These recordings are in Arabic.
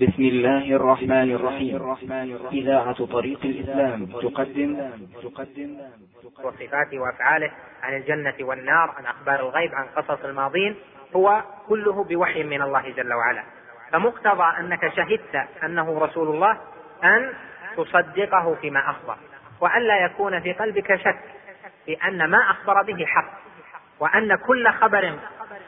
بسم الله الرحمن الرحيم. إذاعة طريق الإسلام تقدم. تقدم. وصفاته وأفعاله عن الجنة والنار عن أخبار الغيب عن قصص الماضين هو كله بوحي من الله جل وعلا. فمقتضى أنك شهدت أنه رسول الله أن تصدقه فيما أخبر وألا يكون في قلبك شك في أن ما أخبر به حق وأن كل خبر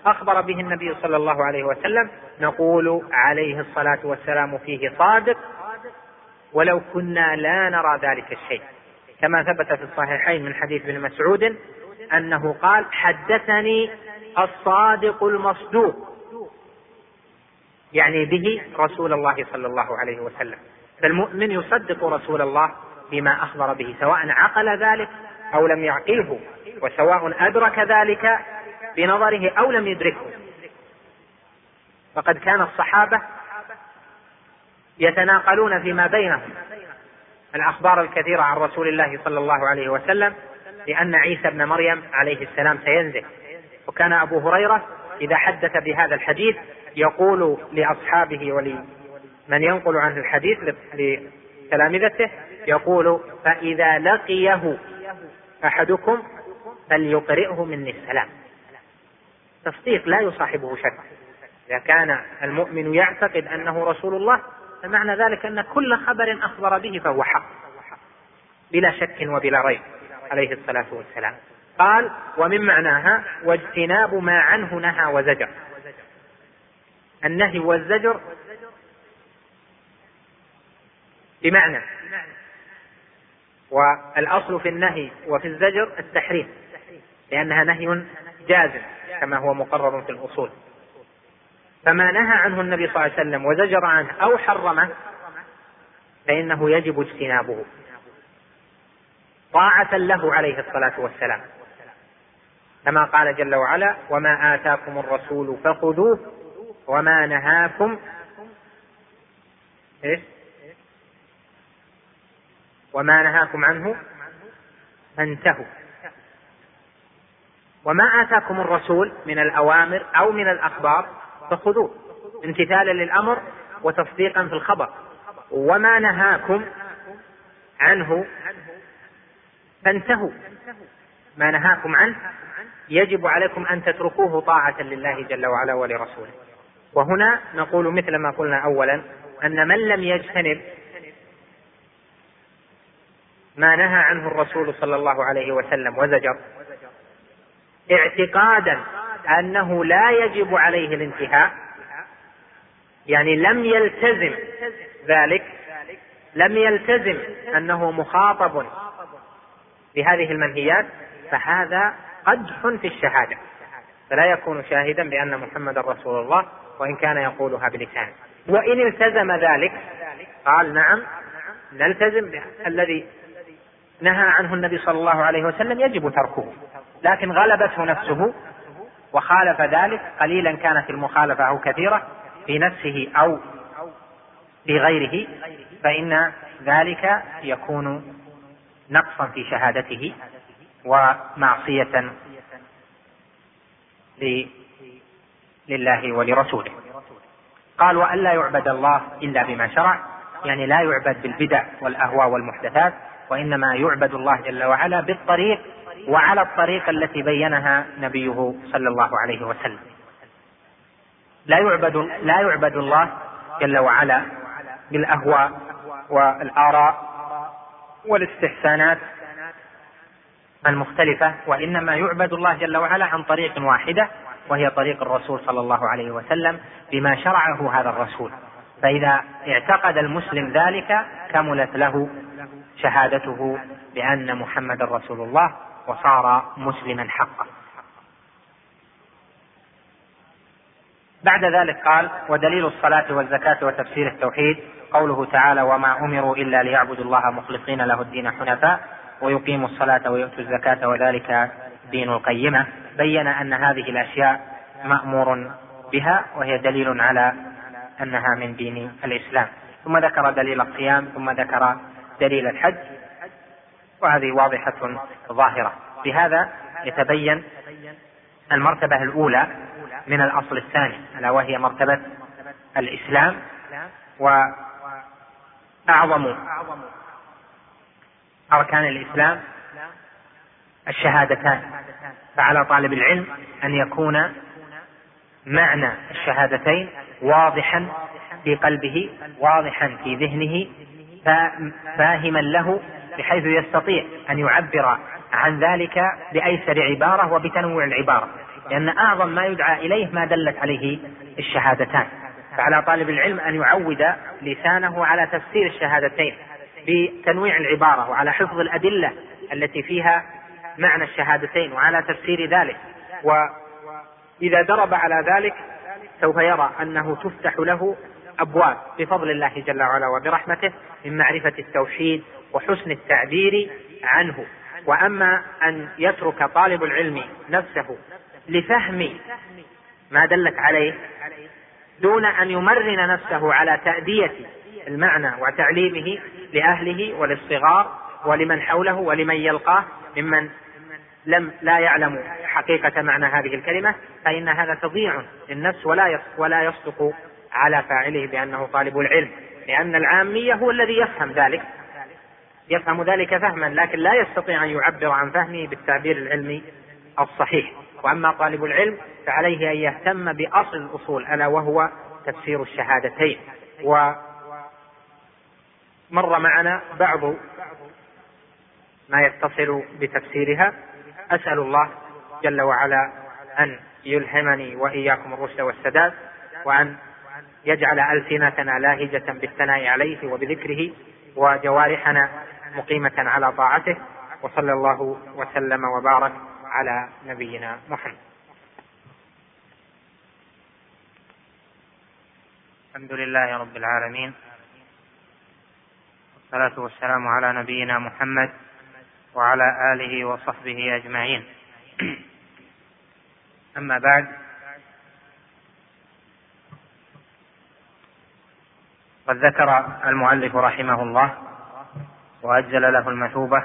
أخبر به النبي صلى الله عليه وسلم نقول عليه الصلاة والسلام فيه صادق ولو كنا لا نرى ذلك الشيء. كما ثبت في الصحيحين من حديث ابن مسعود أنه قال حدثني الصادق المصدوق. يعني به رسول الله صلى الله عليه وسلم. فالمؤمن يصدق رسول الله بما أخبر به سواء عقل ذلك أو لم يعقله وسواء أدرك ذلك بنظره أو لم يدركه. فقد كان الصحابة يتناقلون فيما بينهم. الأخبار الكثيرة عن رسول الله صلى الله عليه وسلم لأن عيسى ابن مريم عليه السلام سينزل. وكان أبو هريرة إذا حدث بهذا الحديث يقول لأصحابه ولمن ينقل عنه الحديث لتلامذته يقول فإذا لقيه أحدكم فليقرئه مني السلام. تصديق لا يصاحبه شك. إذا كان المؤمن يعتقد أنه رسول الله فمعنى ذلك أن كل خبر أخبر به فهو حق بلا شك وبلا ريب عليه الصلاة والسلام. قال ومن معناها واجتناب ما عنه نهى وزجر. النهي والزجر بمعنى والأصل في النهي وفي الزجر التحريم لأنها نهي جازم. كما هو مقرر في الأصول. فما نهى عنه النبي صلى الله عليه وسلم وزجر عنه أو حرمه فإنه يجب اجتنابه. طاعة له عليه الصلاة والسلام. كما قال جل وعلا وما آتاكم الرسول فخذوه وما نهاكم إيش؟ وما نهاكم عنه فانتهوا. وما آتاكم الرسول من الأوامر أو من الأخبار فخذوه. امتثالا للأمر وتصديقا في الخبر. وما نهاكم عنه فانتهوا. ما نهاكم عنه يجب عليكم أن تتركوه طاعة لله جل وعلا ولرسوله. وهنا نقول مثل ما قلنا أولا أن من لم يجتنب ما نهى عنه الرسول صلى الله عليه وسلم وزجر اعتقادا أنه لا يجب عليه الانتهاء يعني لم يلتزم ذلك لم يلتزم أنه مخاطب بهذه المنهيات فهذا قدح في الشهادة فلا يكون شاهدا بأن محمدا رسول الله وإن كان يقولها بلسانه وإن التزم ذلك قال نعم نلتزم الذي نهى عنه النبي صلى الله عليه وسلم يجب تركه. لكن غلبته نفسه وخالف ذلك. قليلا كانت المخالفة أو كثيرة في نفسه أو في غيره فإن ذلك يكون نقصا في شهادته ومعصية لله ولرسوله. قال وألا يعبد الله إلا بما شرع. يعني لا يعبد بالبدع والأهواء والمحدثات وإنما يعبد الله جل وعلا بالطريق وعلى الطريقة التي بينها نبيه صلى الله عليه وسلم. لا يعبد لا يعبد الله جل وعلا بالأهواء والآراء والاستحسانات المختلفة وإنما يعبد الله جل وعلا عن طريق واحدة وهي طريق الرسول صلى الله عليه وسلم بما شرعه هذا الرسول. فإذا اعتقد المسلم ذلك كملت له شهادته بأن محمد رسول الله وصار مسلما حقا. بعد ذلك قال ودليل الصلاة والزكاة وتفسير التوحيد قوله تعالى وما أمروا إلا ليعبدوا الله مخلصين له الدين حنفاء ويقيموا الصلاة ويؤتوا الزكاة وذلك دين القيمة بين أن هذه الأشياء مأمور بها وهي دليل على أنها من دين الإسلام. ثم ذكر دليل الصيام ثم ذكر دليل الحج وهذه واضحة ظاهرة. بهذا يتبين المرتبة الأولى من الأصل الثاني ألا وهي مرتبة الإسلام وأعظم أركان الإسلام الشهادتان. فعلى طالب العلم أن يكون معنى الشهادتين واضحا في قلبه واضحا في ذهنه فاهما له بحيث يستطيع أن يعبر عن ذلك بأيسر عبارة وبتنوع العبارة. لأن أعظم ما يدعى إليه ما دلت عليه الشهادتان. فعلى طالب العلم أن يعود لسانه على تفسير الشهادتين بتنويع العبارة وعلى حفظ الأدلة التي فيها معنى الشهادتين وعلى تفسير ذلك. وإذا درب على ذلك سوف يرى أنه تفتح له أبواب بفضل الله جل وعلا وبرحمته من معرفة التوحيد وحسن التعبير عنه. وأما أن يترك طالب العلم نفسه لفهم ما دلت عليه دون أن يمرن نفسه على تأدية المعنى وتعليمه لأهله وللصغار ولمن حوله ولمن يلقاه ممن لم لا يعلم حقيقة معنى هذه الكلمة فإن هذا تضييع للنفس ولا ولا يصدق على فاعله بأنه طالب العلم لأن العامي هو الذي يفهم ذلك. يفهم ذلك فهما لكن لا يستطيع أن يعبر عن فهمه بالتعبير العلمي الصحيح. وأما طالب العلم فعليه أن يهتم بأصل الأصول ألا وهو تفسير الشهادتين. ومر معنا بعض ما يتصل بتفسيرها. أسأل الله جل وعلا أن يلهمني وإياكم الرشد والسداد وأن يجعل ألسنتنا لاهجة بالثناء عليه وبذكره وجوارحنا مقيمة على طاعته وصلى الله وسلم وبارك على نبينا محمد. الحمد لله رب العالمين والصلاة والسلام على نبينا محمد وعلى آله وصحبه أجمعين. أما بعد قد ذكر المؤلف رحمه الله وأجل له المثوبة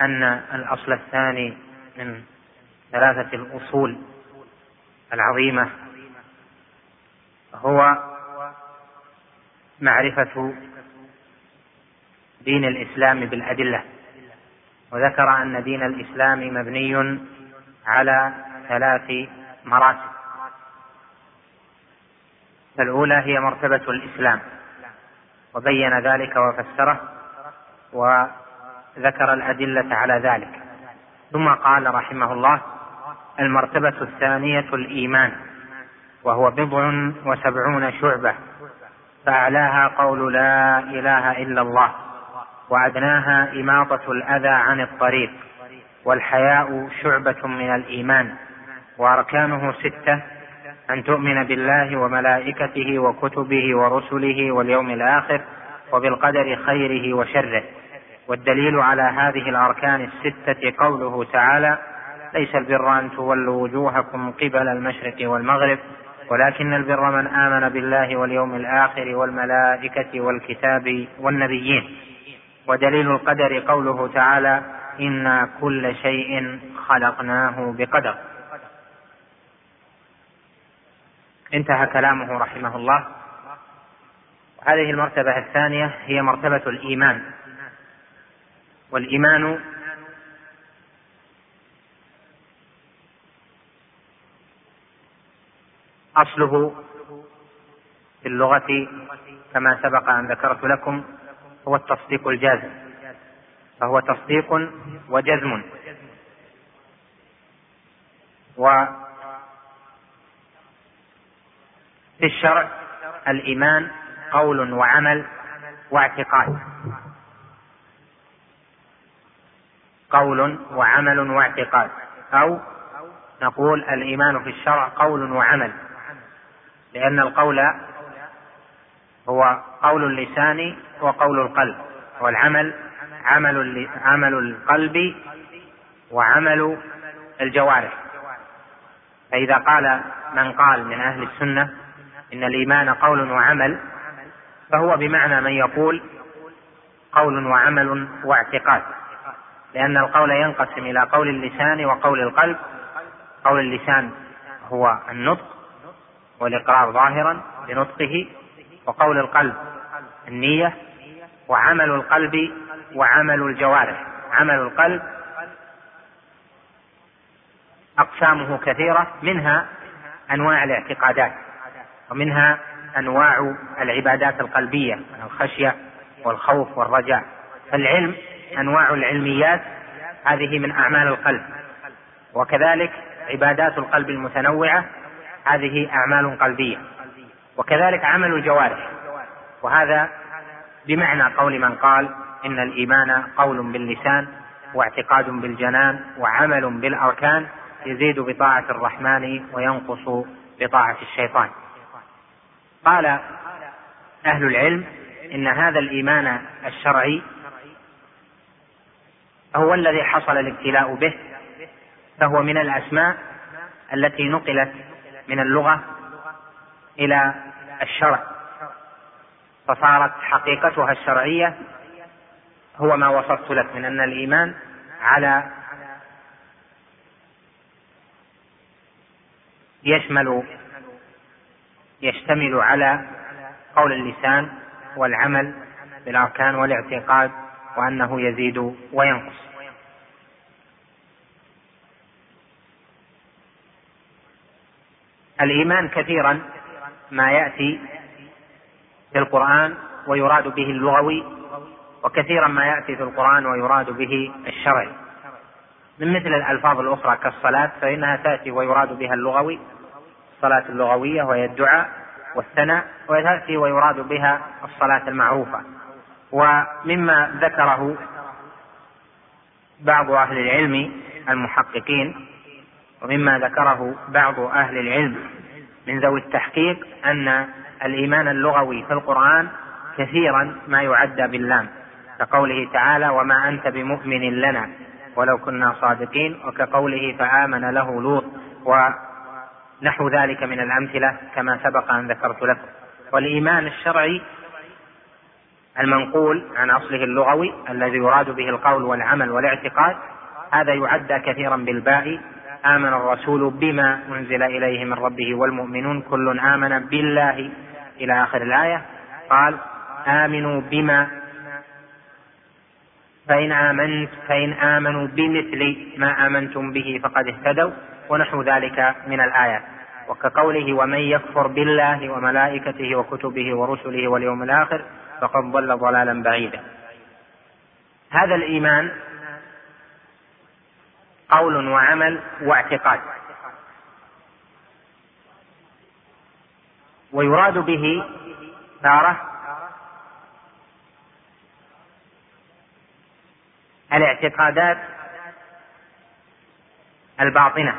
أن الأصل الثاني من ثلاثة الأصول العظيمة هو معرفة دين الإسلام بالأدلة. وذكر أن دين الإسلام مبني على ثلاث مراتب. الأولى هي مرتبة الإسلام وبين ذلك وفسره وذكر الأدلة على ذلك. ثم قال رحمه الله المرتبة الثانية الإيمان وهو بضع وسبعون شعبة فأعلاها قول لا إله إلا الله وأدناها إماطة الأذى عن الطريق والحياء شعبة من الإيمان وأركانه ستة أن تؤمن بالله وملائكته وكتبه ورسله واليوم الآخر وبالقدر خيره وشره. والدليل على هذه الأركان الستة قوله تعالى ليس البر أن تولوا وجوهكم قبل المشرق والمغرب ولكن البر من آمن بالله واليوم الآخر والملائكة والكتاب والنبيين. ودليل القدر قوله تعالى إنا كل شيء خلقناه بقدر. انتهى كلامه رحمه الله. هذه المرتبة الثانية هي مرتبة الإيمان. والإيمان أصله في اللغة كما سبق أن ذكرت لكم هو التصديق الجازم. فهو تصديق وجزم. و في الشرع الإيمان قول وعمل واعتقاد. قول وعمل واعتقاد. أو نقول الإيمان في الشرع قول وعمل. لأن القول هو قول اللسان وقول القلب. والعمل عمل عمل القلب وعمل الجوارح. فإذا قال من قال من أهل السنة إن الإيمان قول وعمل فهو بمعنى من يقول قول وعمل واعتقاد. لأن القول ينقسم إلى قول اللسان وقول القلب. قول اللسان هو النطق والإقرار ظاهرا بنطقه وقول القلب النية وعمل القلب وعمل الجوارح. عمل القلب أقسامه كثيرة منها أنواع الاعتقادات ومنها أنواع العبادات القلبية الخشية والخوف والرجاء. فالعلم أنواع العلميات هذه من أعمال القلب. وكذلك عبادات القلب المتنوعة هذه أعمال قلبية. وكذلك عمل الجوارح. وهذا بمعنى قول من قال إن الإيمان قول باللسان واعتقاد بالجنان وعمل بالأركان يزيد بطاعة الرحمن وينقص بطاعة الشيطان. قال أهل العلم إن هذا الإيمان الشرعي هو الذي حصل الابتلاء به فهو من الأسماء التي نقلت من اللغة إلى الشرع. فصارت حقيقتها الشرعية هو ما وصفت لك من أن الإيمان على يشمل يشتمل على قول اللسان والعمل بالأركان والاعتقاد وأنه يزيد وينقص. الإيمان كثيرا ما يأتي في القرآن ويراد به اللغوي وكثيرا ما يأتي في القرآن ويراد به الشرعي. من مثل الألفاظ الأخرى كالصلاة فإنها تأتي ويراد بها اللغوي الصلاة اللغوية وهي الدعاء والثناء وتأتي ويراد بها الصلاة المعروفة. ومما ذكره بعض أهل العلم المحققين ومما ذكره بعض أهل العلم من ذوي التحقيق أن الإيمان اللغوي في القرآن كثيرا ما يعدى باللام كقوله تعالى وما أنت بمؤمن لنا ولو كنا صادقين وكقوله فآمن له لوط ونحو ذلك من الأمثلة كما سبق أن ذكرت لكم والإيمان الشرعي المنقول عن أصله اللغوي الذي يراد به القول والعمل والاعتقاد هذا يعدى كثيرا بالباء. آمن الرسول بما أنزل إليه من ربه والمؤمنون كل آمن بالله. إلى آخر الآية. قال آمنوا بما فإن آمنت فإن آمنوا بمثل ما آمنتم به فقد اهتدوا ونحو ذلك من الآيات وكقوله ومن يكفر بالله وملائكته وكتبه ورسله واليوم الآخر فقد ضل ضلالا بعيدا. هذا الإيمان قول وعمل واعتقاد. ويراد به تارة الاعتقادات الباطنة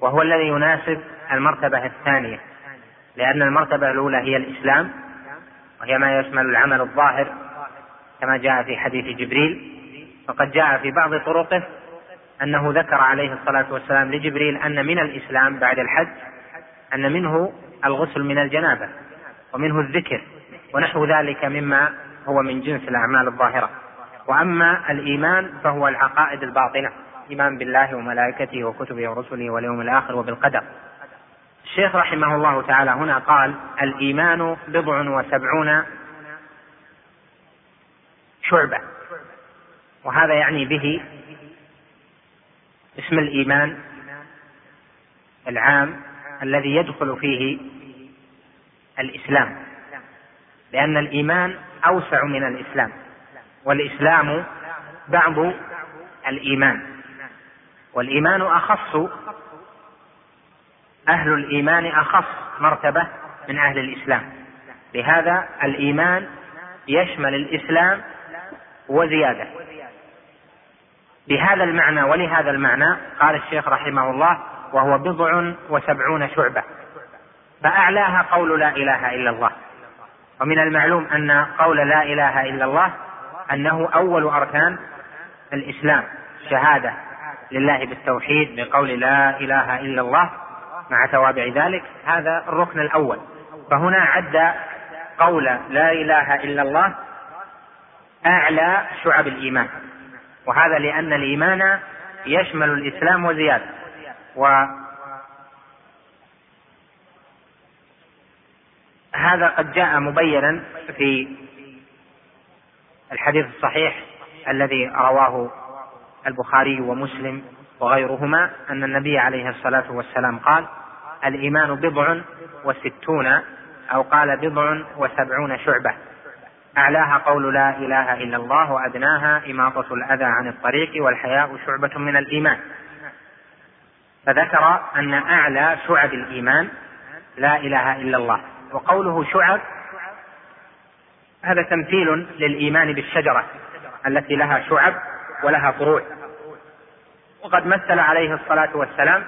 وهو الذي يناسب المرتبة الثانية لأن المرتبة الأولى هي الإسلام وهي ما يشمل العمل الظاهر كما جاء في حديث جبريل. وقد جاء في بعض طرقه أنه ذكر عليه الصلاة والسلام لجبريل أن من الإسلام بعد الحج أن منه الغسل من الجنابة ومنه الذكر ونحو ذلك مما هو من جنس الأعمال الظاهرة. وأما الإيمان فهو العقائد الباطنة إيمان بالله وملائكته وكتبه ورسله واليوم الآخر وبالقدر. الشيخ رحمه الله تعالى هنا قال الإيمان بضع وسبعون شعبة. وهذا يعني به اسم الإيمان العام الذي يدخل فيه الإسلام. لأن الإيمان أوسع من الإسلام والإسلام بعض الإيمان والإيمان أخص أهل الإيمان أخص مرتبة من أهل الإسلام. لهذا الإيمان يشمل الإسلام وزيادة. بهذا المعنى ولهذا المعنى قال الشيخ رحمه الله وهو بضع وسبعون شعبة. فأعلاها قول لا إله إلا الله. ومن المعلوم أن قول لا إله إلا الله أنه أول أركان الإسلام. شهادة لله بالتوحيد بقول لا إله إلا الله مع توابع ذلك هذا الركن الأول. فهنا عد قول لا إله إلا الله أعلى شعب الإيمان. وهذا لأن الإيمان يشمل الإسلام وزيادة. و هذا قد جاء مبينا في الحديث الصحيح الذي رواه البخاري ومسلم وغيرهما أن النبي عليه الصلاة والسلام قال الإيمان بضع وستون أو قال بضع وسبعون شعبة. أعلاها قول لا إله إلا الله وأدناها إماطة الأذى عن الطريق والحياء شعبة من الإيمان. فذكر أن أعلى شعب الإيمان لا إله إلا الله. وقوله شعب هذا تمثيل للإيمان بالشجرة التي لها شعب ولها فروع. وقد مثل عليه الصلاة والسلام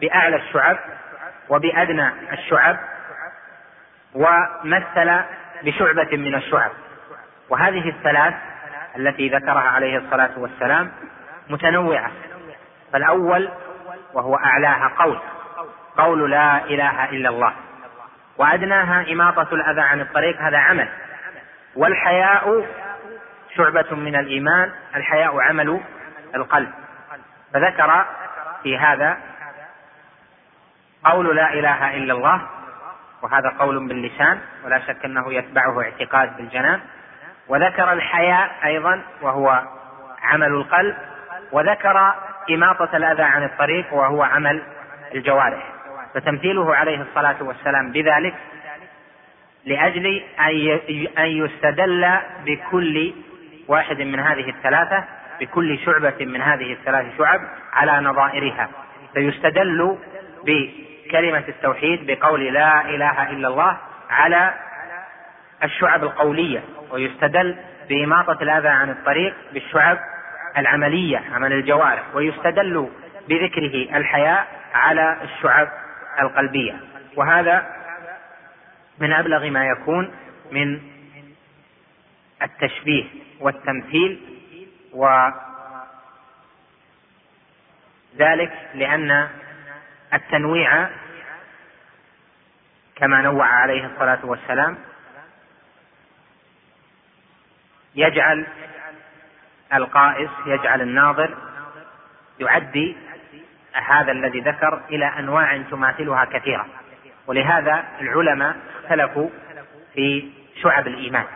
بأعلى الشعب وبأدنى الشعب ومثل بشعبة من الشعب. وهذه الثلاث التي ذكرها عليه الصلاة والسلام متنوعة. فالأول وهو أعلاها قول قول لا إله إلا الله. وأدناها إماطة الأذى عن الطريق هذا عمل. والحياء شعبة من الإيمان الحياء عمل القلب. فذكر في هذا قول لا إله إلا الله وهذا قول باللسان ولا شك أنه يتبعه اعتقاد بالجنان. وذكر الحياء أيضا وهو عمل القلب. وذكر إماطة الأذى عن الطريق وهو عمل الجوارح. فتمثيله عليه الصلاة والسلام بذلك لأجل أن يستدل بكل واحد من هذه الثلاثة بكل شعبة من هذه الثلاث شعب على نظائرها. فيستدل بكلمة التوحيد بقول لا إله إلا الله على الشعب القولية ويستدل بإماطة الأذى عن الطريق بالشعب العملية عمل الجوارح ويستدل بذكره الحياء على الشعب القلبية. وهذا من أبلغ ما يكون من التشبيه والتمثيل وذلك لأن التنويع كما نوع عليه الصلاة والسلام يجعل القائس يجعل الناظر يعدي هذا الذي ذكر إلى أنواع تماثلها كثيرة. ولهذا العلماء اختلفوا في شعب الإيمان.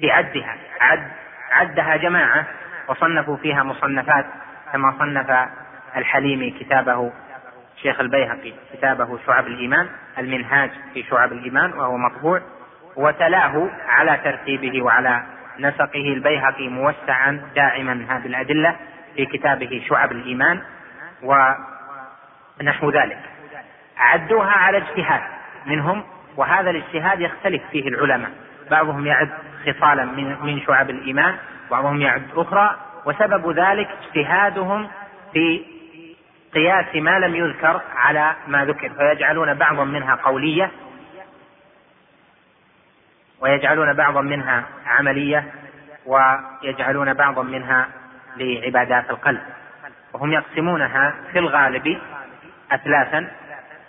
بعدها عد عدها جماعة وصنفوا فيها مصنفات كما صنف الحليمي كتابه شيخ البيهقي كتابه شعب الإيمان المنهاج في شعب الإيمان وهو مطبوع وتلاه على ترتيبه وعلى نسقه البيهقي موسعا داعما هذه الأدلة في كتابه شعب الإيمان ونحو ذلك. عدوها على اجتهاد منهم وهذا الاجتهاد يختلف فيه العلماء. بعضهم يعد خصالا من من شعب الإيمان بعضهم يعد أخرى وسبب ذلك اجتهادهم في قياس ما لم يذكر على ما ذكر فيجعلون بعضا منها قولية ويجعلون بعضا منها عملية ويجعلون بعضا منها لعبادات القلب. وهم يقسمونها في الغالب اثلاثا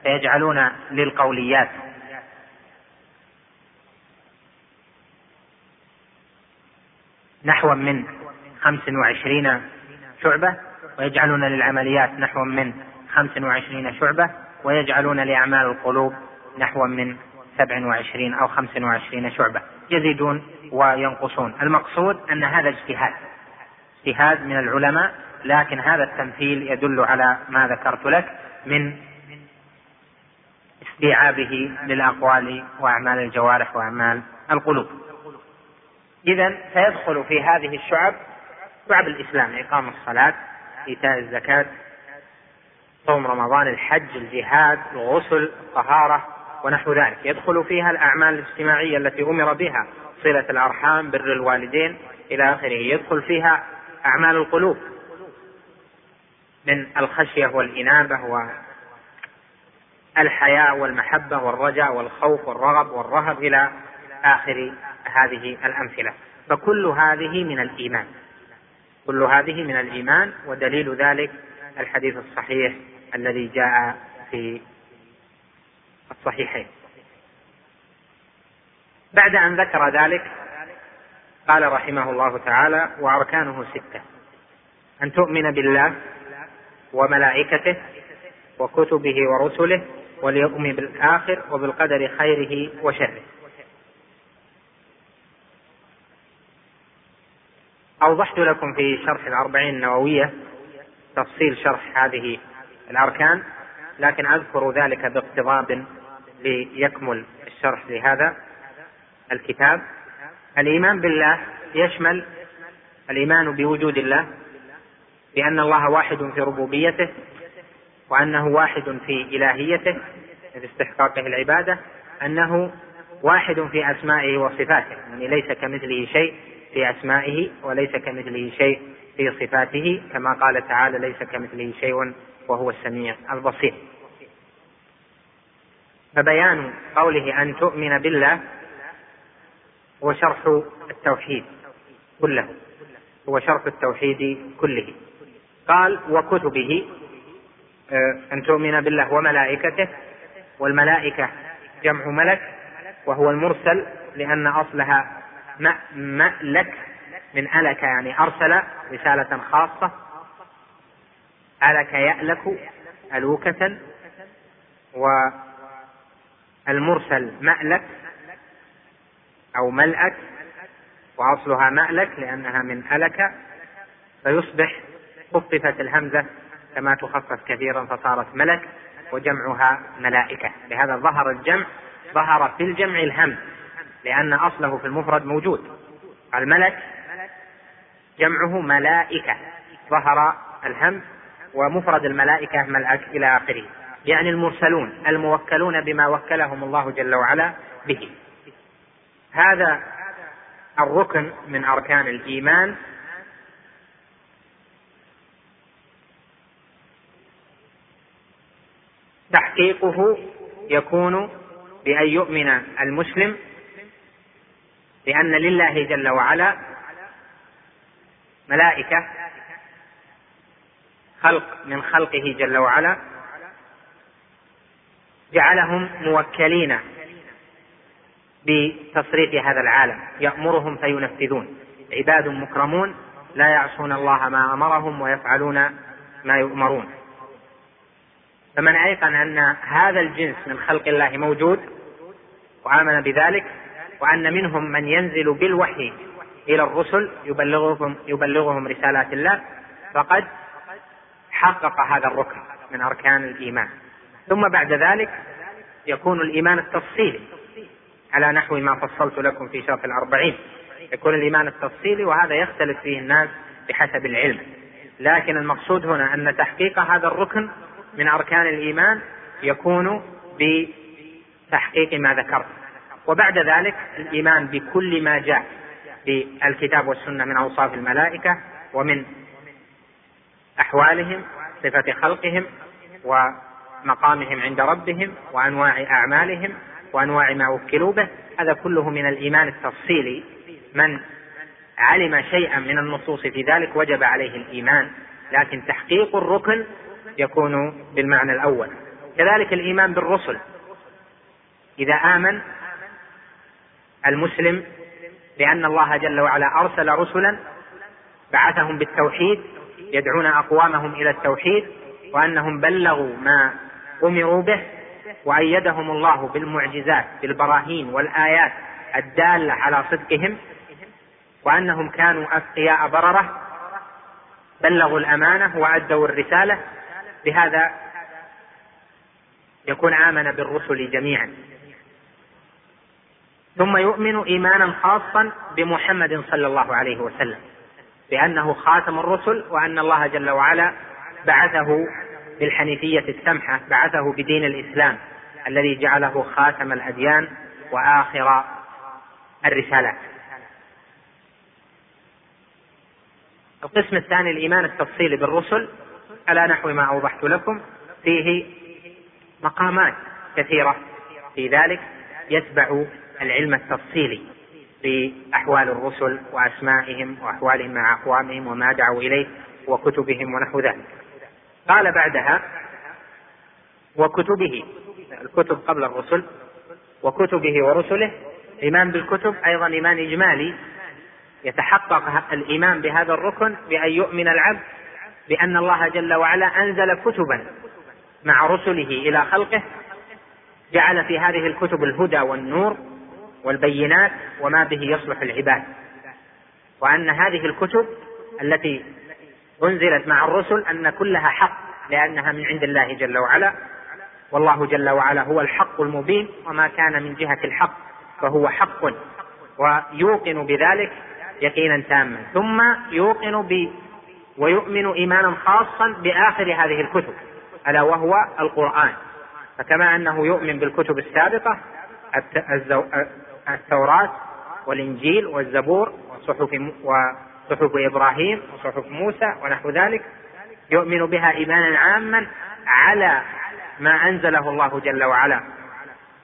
فيجعلون للقوليات. نحو من خمس وعشرين شعبة ويجعلون للعمليات نحو من خمس وعشرين شعبة ويجعلون لأعمال القلوب نحو من سبع وعشرين أو خمس وعشرين شعبة. يزيدون وينقصون. المقصود أن هذا اجتهاد اجتهاد من العلماء لكن هذا التمثيل يدل على ما ذكرت لك من استيعابه للأقوال وأعمال الجوارح وأعمال القلوب. إذا سيدخل في هذه الشعب شعب الإسلام إقام الصلاة إيتاء الزكاة صوم رمضان الحج الجهاد الغسل الطهارة ونحو ذلك. يدخل فيها الأعمال الاجتماعية التي أمر بها صلة الأرحام بر الوالدين إلى آخره. يدخل فيها أعمال القلوب من الخشية والإنابة والحياء والمحبة والرجاء والخوف والرغب والرهب إلى آخر هذه الأمثلة. فكل هذه من الإيمان. كل هذه من الإيمان ودليل ذلك الحديث الصحيح الذي جاء في الصحيحين. بعد أن ذكر ذلك قال رحمه الله تعالى وأركانه ستة أن تؤمن بالله وملائكته وكتبه ورسله واليوم بالآخر وبالقدر خيره وشره. أوضحت لكم في شرح الأربعين النووية تفصيل شرح هذه الأركان لكن أذكر ذلك باقتضاب ليكمل الشرح لهذا الكتاب. الإيمان بالله يشمل الإيمان بوجود الله بأن الله واحد في ربوبيته وأنه واحد في إلهيته في استحقاقه العبادة أنه واحد في أسمائه وصفاته يعني ليس كمثله شيء. في أسمائه وليس كمثله شيء في صفاته كما قال تعالى ليس كمثله شيء وهو السميع البصير. فبيان قوله أن تؤمن بالله هو شرح التوحيد كله هو شرح التوحيد كله. قال وكتبه آه، أن تؤمن بالله وملائكته والملائكة جمع ملك وهو المرسل لأن أصلها مألك من ألك يعني أرسل رسالة خاصة. ألك يألك ألوكة والمرسل مألك أو ملأك وأصلها مألك لأنها من ألك. فيصبح خففت الهمزة كما تخفف كثيرا فصارت ملك وجمعها ملائكة. لهذا ظهر الجمع ظهر في الجمع الهم. لأن أصله في المفرد موجود. الملك جمعه ملائكة. ظهر الهم ومفرد الملائكة ملأك إلى آخره. يعني المرسلون الموكلون بما وكلهم الله جل وعلا به. هذا الركن من أركان الإيمان. تحقيقه يكون بأن يؤمن المسلم بأن لله جل وعلا ملائكة خلق من خلقه جل وعلا جعلهم موكلين بتصريف هذا العالم. يأمرهم فينفذون. عباد مكرمون لا يعصون الله ما أمرهم ويفعلون ما يؤمرون. فمن أيقن أن هذا الجنس من خلق الله موجود وآمن بذلك وأن منهم من ينزل بالوحي إلى الرسل يبلغهم يبلغهم رسالات الله فقد حقق هذا الركن من أركان الإيمان. ثم بعد ذلك يكون الإيمان التفصيلي على نحو ما فصلت لكم في شرح الأربعين. يكون الإيمان التفصيلي وهذا يختلف فيه الناس بحسب العلم. لكن المقصود هنا أن تحقيق هذا الركن من أركان الإيمان يكون بتحقيق ما ذكرت. وبعد ذلك الإيمان بكل ما جاء في الكتاب والسنة من أوصاف الملائكة ومن أحوالهم صفة خلقهم ومقامهم عند ربهم وأنواع أعمالهم وأنواع ما وكلوا به. هذا كله من الإيمان التفصيلي. من علم شيئا من النصوص في ذلك وجب عليه الإيمان. لكن تحقيق الركن يكون بالمعنى الأول. كذلك الإيمان بالرسل. إذا آمن المسلم بأن الله جل وعلا أرسل رسلا بعثهم بالتوحيد يدعون أقوامهم إلى التوحيد وأنهم بلغوا ما أمروا به وأيدهم الله بالمعجزات بالبراهين والآيات الدالة على صدقهم وأنهم كانوا أتقياء بررة بلغوا الأمانة وأدوا الرسالة بهذا يكون آمن بالرسل جميعا. ثم يؤمن إيمانا خاصا بمحمد صلى الله عليه وسلم بأنه خاتم الرسل وأن الله جل وعلا بعثه بالحنيفية السمحة بعثه بدين الإسلام الذي جعله خاتم الأديان وآخر الرسالات. القسم الثاني الإيمان التفصيلي بالرسل. على نحو ما أوضحت لكم فيه مقامات كثيرة في ذلك يتبع العلم التفصيلي بأحوال الرسل وأسمائهم وأحوالهم مع أقوامهم وما دعوا إليه وكتبهم ونحو ذلك. قال بعدها وكتبه الكتب قبل الرسل وكتبه ورسله الإيمان بالكتب أيضا إيمان إجمالي يتحقق الإيمان بهذا الركن بأن يؤمن العبد بأن الله جل وعلا أنزل كتبا مع رسله إلى خلقه جعل في هذه الكتب الهدى والنور والبينات وما به يصلح العباد. وأن هذه الكتب التي أنزلت مع الرسل أن كلها حق لأنها من عند الله جل وعلا. والله جل وعلا هو الحق المبين وما كان من جهة الحق فهو حق. ويوقن بذلك يقينا تاما. ثم يوقن ب ويؤمن إيمانا خاصا بآخر هذه الكتب ألا وهو القرآن. فكما أنه يؤمن بالكتب السابقة التوراة والإنجيل والزبور وصحف وصحف إبراهيم وصحف موسى ونحو ذلك يؤمن بها إيمانا عاما على ما أنزله الله جل وعلا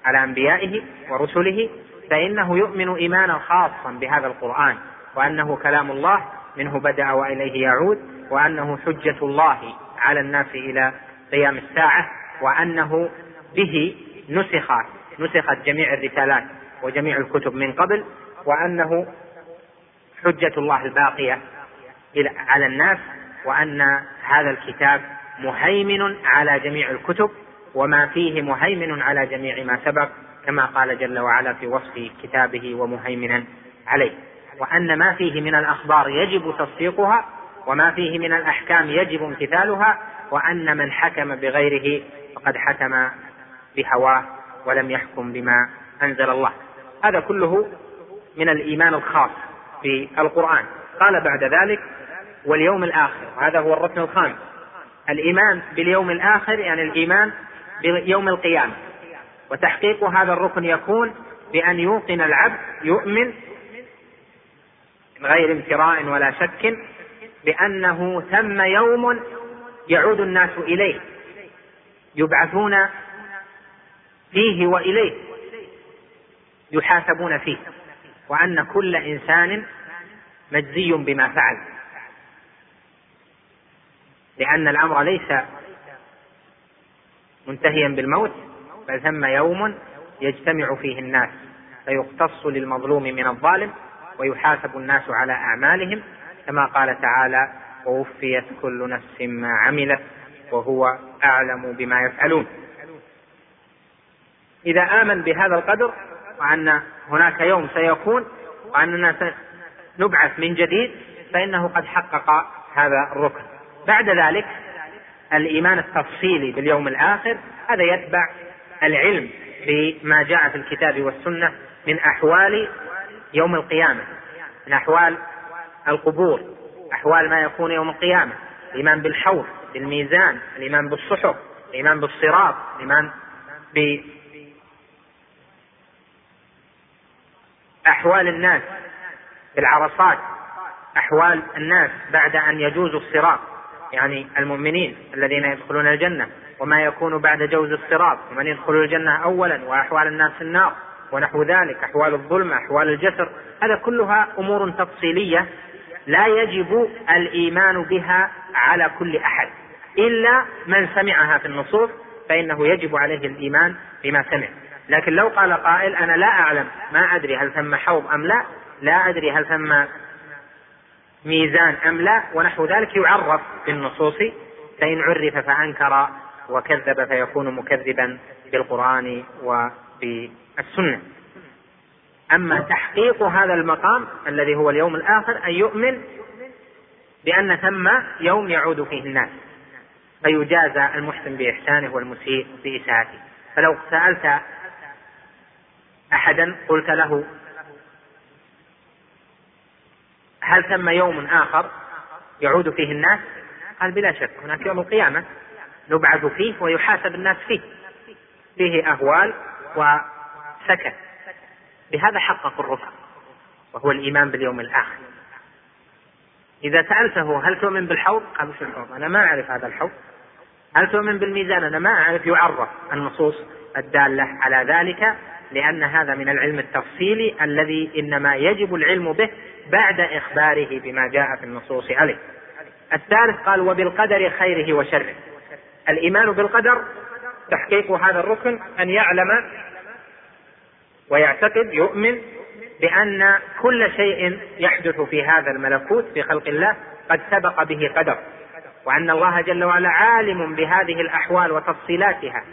على أنبيائه ورسله فإنه يؤمن إيمانا خاصا بهذا القرآن وأنه كلام الله منه بدأ وإليه يعود وأنه حجة الله على الناس إلى قيام الساعة وأنه به نسخ نسخت جميع الرسالات. وجميع الكتب من قبل وأنه حجة الله الباقية على الناس وأن هذا الكتاب مهيمن على جميع الكتب وما فيه مهيمن على جميع ما سبق كما قال جل وعلا في وصف كتابه ومهيمنا عليه. وأن ما فيه من الأخبار يجب تصديقها وما فيه من الأحكام يجب امتثالها وأن من حكم بغيره فقد حكم بهواه ولم يحكم بما أنزل الله. هذا كله من الإيمان الخاص في القرآن. قال بعد ذلك واليوم الآخر. هذا هو الركن الخامس. الإيمان باليوم الآخر يعني الإيمان بيوم القيامة. وتحقيق هذا الركن يكون بأن يوقن العبد يؤمن من غير امتراء ولا شك بأنه ثم يوم يعود الناس إليه يبعثون فيه وإليه. يحاسبون فيه وأن كل إنسان مجزي بما فعل. لأن الأمر ليس منتهيا بالموت بل ثم يوم يجتمع فيه الناس فيقتص للمظلوم من الظالم ويحاسب الناس على أعمالهم كما قال تعالى ووفيت كل نفس ما عملت وهو أعلم بما يفعلون. إذا آمن بهذا القدر وأن هناك يوم سيكون وأننا نبعث من جديد فإنه قد حقق هذا الركن. بعد ذلك الإيمان التفصيلي باليوم الآخر هذا يتبع العلم بما جاء في الكتاب والسنة من أحوال يوم القيامة من أحوال القبور أحوال ما يكون يوم القيامة. الإيمان بالحوض بالميزان الإيمان بالصحف الإيمان بالصراط الإيمان بأحوال الناس بالعرصات أحوال الناس بعد أن يجوزوا الصراط يعني المؤمنين الذين يدخلون الجنة وما يكون بعد جوز الصراط ومن يدخل الجنة أولا وأحوال الناس في النار ونحو ذلك أحوال الظلمة أحوال الجسر هذا كلها أمور تفصيلية لا يجب الإيمان بها على كل أحد إلا من سمعها في النصوص فإنه يجب عليه الإيمان بما سمع. لكن لو قال قائل أنا لا أعلم ما أدري هل ثم حوض أم لا لا أدري هل ثم ميزان أم لا ونحو ذلك يعرف بالنصوص فإن عرف فأنكر وكذب فيكون مكذبا بالقرآن وبالسنة. أما تحقيق هذا المقام الذي هو اليوم الآخر أن يؤمن بأن ثم يوم يعود فيه الناس فيجازى المحسن بإحسانه والمسيء بإساءته. فلو سألت أحدا قلت له هل ثم يوم آخر يعود فيه الناس؟ قال بلا شك هناك يوم القيامة. نبعث فيه ويحاسب الناس فيه. فيه أهوال وسكن بهذا حقق الرفع وهو الإيمان باليوم الآخر. إذا سألته هل تؤمن بالحوض؟ قال وش الحوض؟ أنا ما أعرف هذا الحوض. هل تؤمن بالميزان؟ أنا ما أعرف. يعرف النصوص الدالة على ذلك. لأن هذا من العلم التفصيلي الذي إنما يجب العلم به بعد إخباره بما جاء في النصوص عليه. الثالث قال وبالقدر خيره وشره. الإيمان بالقدر تحقيق هذا الركن أن يعلم ويعتقد يؤمن بأن كل شيء يحدث في هذا الملكوت في خلق الله قد سبق به قدر وأن الله جل وعلا عالم بهذه الأحوال وتفصيلاتها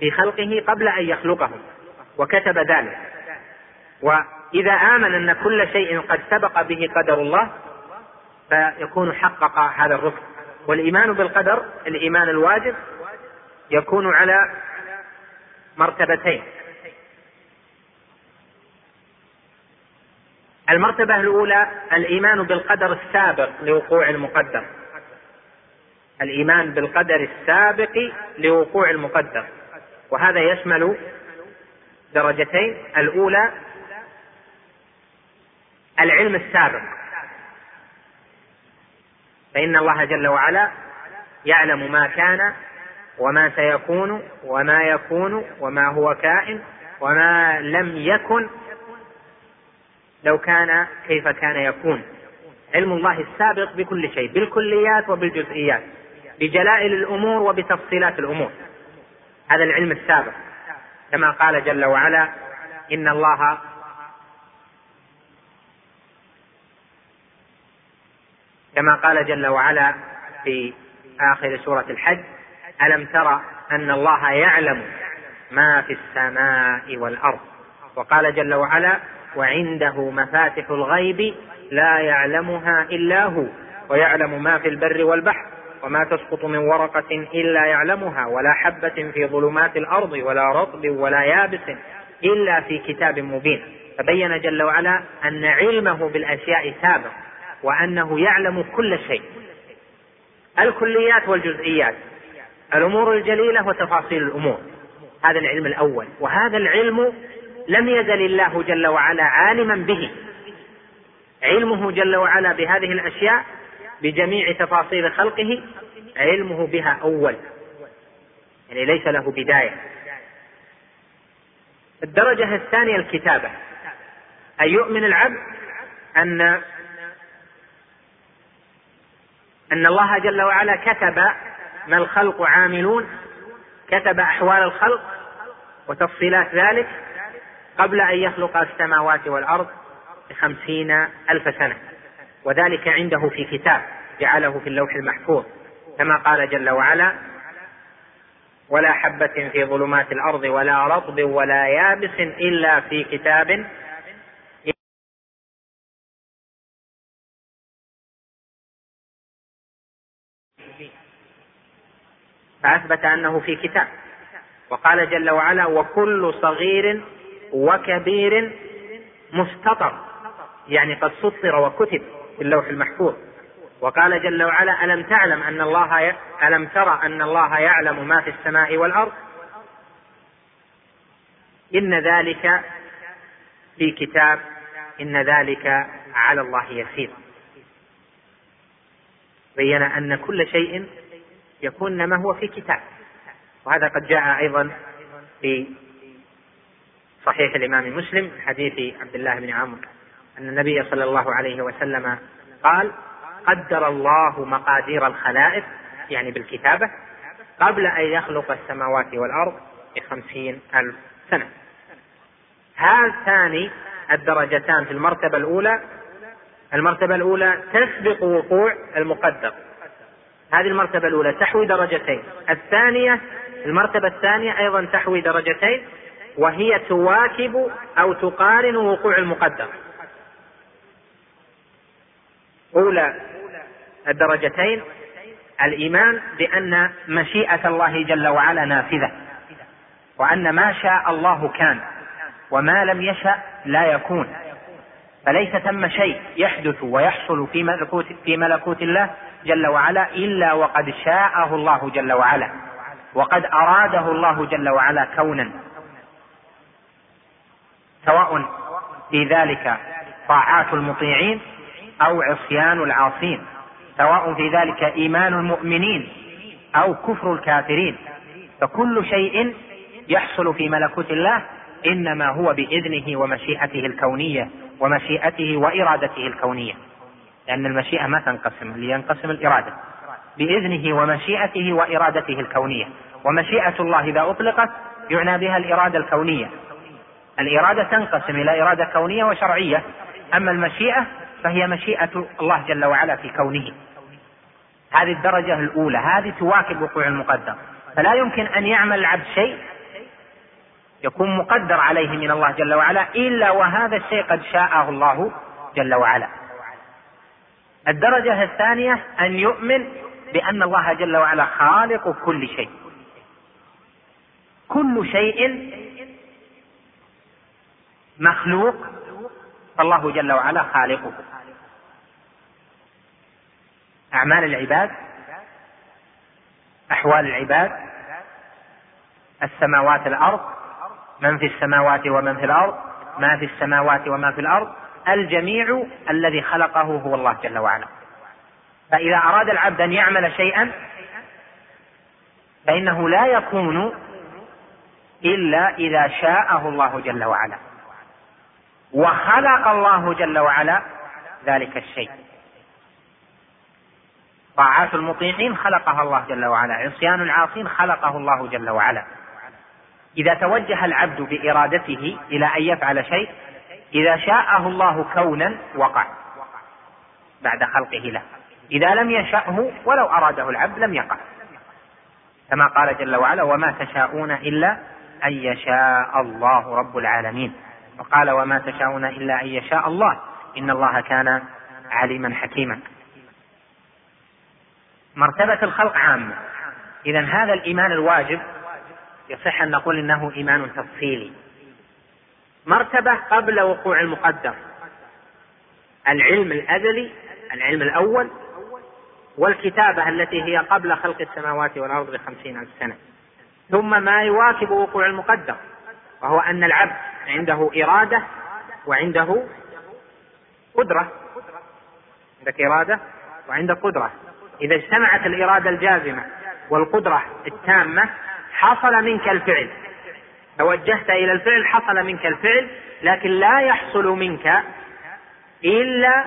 في خلقه قبل أن يخلقهم وكتب ذلك. وإذا آمن أن كل شيء قد سبق به قدر الله فيكون حقق هذا الركن والإيمان بالقدر الإيمان الواجب يكون على مرتبتين. المرتبة الأولى الإيمان بالقدر السابق لوقوع المقدر. الإيمان بالقدر السابق لوقوع المقدر. وهذا يشمل درجتين. الأولى العلم السابق. فإن الله جل وعلا يعلم ما كان وما سيكون وما يكون وما هو كائن وما لم يكن. لو كان كيف كان يكون. علم الله السابق بكل شيء بالكليات وبالجزئيات بجلائل الأمور وبتفصيلات الأمور. هذا العلم السابق. كما قال جل وعلا إن الله كما قال جل وعلا في آخر سورة الحج ألم ترى أن الله يعلم ما في السماء والأرض؟ وقال جل وعلا وعنده مفاتح الغيب لا يعلمها إلا هو ويعلم ما في البر والبحر. وما تسقط من ورقة إلا يعلمها ولا حبة في ظلمات الأرض ولا رطب ولا يابس إلا في كتاب مبين. فبين جل وعلا أن علمه بالأشياء سابق وأنه يعلم كل شيء. الكليات والجزئيات الأمور الجليلة وتفاصيل الأمور. هذا العلم الأول. وهذا العلم لم يزل الله جل وعلا عالما به. علمه جل وعلا بهذه الأشياء بجميع تفاصيل خلقه علمه بها أول. يعني ليس له بداية. الدرجة الثانية الكتابة. ان يؤمن العبد أن أن الله جل وعلا كتب ما الخلق عاملون كتب أحوال الخلق وتفصيلات ذلك قبل أن يخلق السماوات والأرض بخمسين ألف سنة. وذلك عنده في كتاب جعله في اللوح المحفوظ كما قال جل وعلا ولا حبة في ظلمات الأرض ولا رطب ولا يابس إلا في كتاب فأثبت أنه في كتاب. وقال جل وعلا وكل صغير وكبير مستطر يعني قد سطر وكتب. في اللوح المحفوظ. وقال جل وعلا ألم تعلم أن الله ي... ألم ترى أن الله يعلم ما في السماء والأرض؟ إن ذلك في كتاب. إن ذلك على الله يسير. بين أن كل شيء يكون ما هو في كتاب. وهذا قد جاء أيضا في صحيح الإمام مسلم حديث عبد الله بن عمرو. أن النبي صلى الله عليه وسلم قال قدر الله مقادير الخلائق يعني بالكتابة قبل أن يخلق السماوات والأرض بخمسين ألف سنة. هاتان الدرجتان في المرتبة الأولى. المرتبة الأولى تسبق وقوع المقدر. هذه المرتبة الأولى تحوي درجتين. الثانية المرتبة الثانية أيضا تحوي درجتين وهي تواكب أو تقارن وقوع المقدر. أولى الدرجتين الإيمان بأن مشيئة الله جل وعلا نافذة وأن ما شاء الله كان وما لم يشأ لا يكون. فليس ثم شيء يحدث ويحصل في ملكوت في ملكوت الله جل وعلا إلا وقد شاءه الله جل وعلا وقد أراده الله جل وعلا كونا. سواء في ذلك طاعات المطيعين أو عصيان العاصين سواء في ذلك إيمان المؤمنين أو كفر الكافرين. فكل شيء يحصل في ملكوت الله إنما هو بإذنه ومشيئته الكونية ومشيئته وإرادته الكونية. لأن المشيئة ما تنقسم لينقسم الإرادة. بإذنه ومشيئته وإرادته الكونية. ومشيئة الله إذا أطلقت يعنى بها الإرادة الكونية. الإرادة تنقسم إلى إرادة كونية وشرعية. أما المشيئة فهي مشيئة الله جل وعلا في كونه. هذه الدرجة الأولى هذه تواكب وقوع المقدر. فلا يمكن أن يعمل العبد شيء يكون مقدر عليه من الله جل وعلا إلا وهذا الشيء قد شاءه الله جل وعلا. الدرجة الثانية أن يؤمن بأن الله جل وعلا خالق كل شيء. كل شيء مخلوق فالله جل وعلا خالقه. أعمال العباد أحوال العباد السماوات الأرض من في السماوات ومن في الأرض ما في السماوات وما في الأرض الجميع الذي خلقه هو الله جل وعلا. فإذا أراد العبد أن يعمل شيئا فإنه لا يكون إلا إذا شاءه الله جل وعلا. وخلق الله جل وعلا ذلك الشيء. طاعات المطيعين خلقها الله جل وعلا عصيان العاصين خلقه الله جل وعلا. إذا توجه العبد بإرادته إلى أن يفعل شيء إذا شاءه الله كونا وقع بعد خلقه له. إذا لم يشأه ولو أراده العبد لم يقع. كما قال جل وعلا وما تشاءون إلا أن يشاء الله رب العالمين. وقال وما تشاءون إلا أن يشاء الله. إن الله كان عليما حكيما. مرتبة الخلق عامة إذا هذا الإيمان الواجب يصح أن نقول إنه إيمان تفصيلي. مرتبة قبل وقوع المقدر. العلم الأزلي العلم الأول والكتابة التي هي قبل خلق السماوات والأرض بخمسين ألف سنة. ثم ما يواكب وقوع المقدر. وهو أن العبد عنده إرادة وعنده قدرة. عندك إرادة وعندك قدرة. إذا اجتمعت الإرادة الجازمة والقدرة التامة حصل منك الفعل. توجهت إلى الفعل حصل منك الفعل لكن لا يحصل منك إلا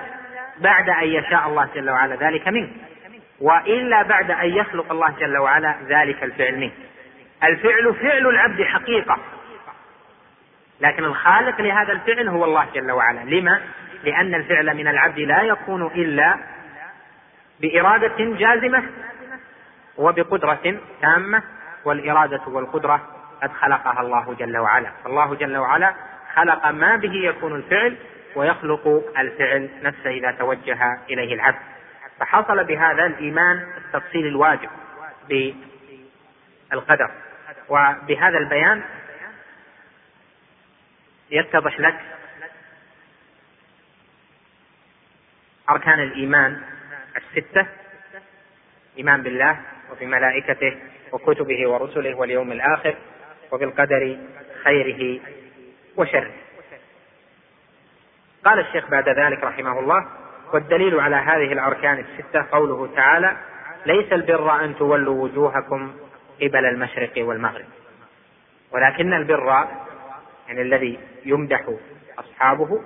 بعد أن يشاء الله جل وعلا ذلك منك. وإلا بعد أن يخلق الله جل وعلا ذلك الفعل منك. الفعل فعل العبد حقيقة. لكن الخالق لهذا الفعل هو الله جل وعلا. لما؟ لأن الفعل من العبد لا يكون إلا بإرادة جازمة وبقدرة تامة والإرادة والقدرة قد خلقها الله جل وعلا. فالله جل وعلا خلق ما به يكون الفعل ويخلق الفعل نفسه إذا توجه إليه العبد. فحصل بهذا الإيمان التفصيل الواجب بالقدر. وبهذا البيان يتضح لك أركان الإيمان الستة إيمان بالله وبملائكته وكتبه ورسله واليوم الآخر وبالقدر خيره وشره. قال الشيخ بعد ذلك رحمه الله والدليل على هذه الأركان الستة قوله تعالى ليس البر أن تولوا وجوهكم قبل المشرق والمغرب. ولكن البر يعني الذي يمدح أصحابه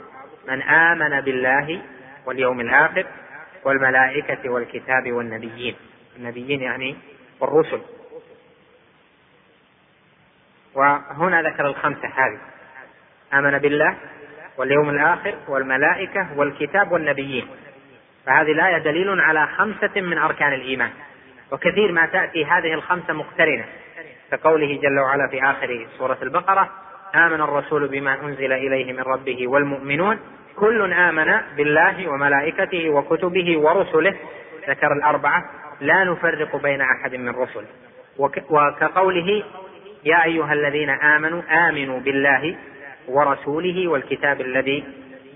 من آمن بالله واليوم الآخر والملائكة والكتاب والنبيين. النبيين يعني والرسل. وهنا ذكر الخمسة هذه. آمن بالله واليوم الآخر والملائكة والكتاب والنبيين. فهذه الآية دليل على خمسة من أركان الإيمان. وكثير ما تأتي هذه الخمسة مقترنة. كقوله جل وعلا في آخر سورة البقرة آمن الرسول بما أنزل إليه من ربه والمؤمنون. كل آمن بالله وملائكته وكتبه ورسله. ذكر الأربعة. لا نفرق بين أحد من رسله وكقوله يا أيها الذين آمنوا آمنوا بالله ورسوله والكتاب الذي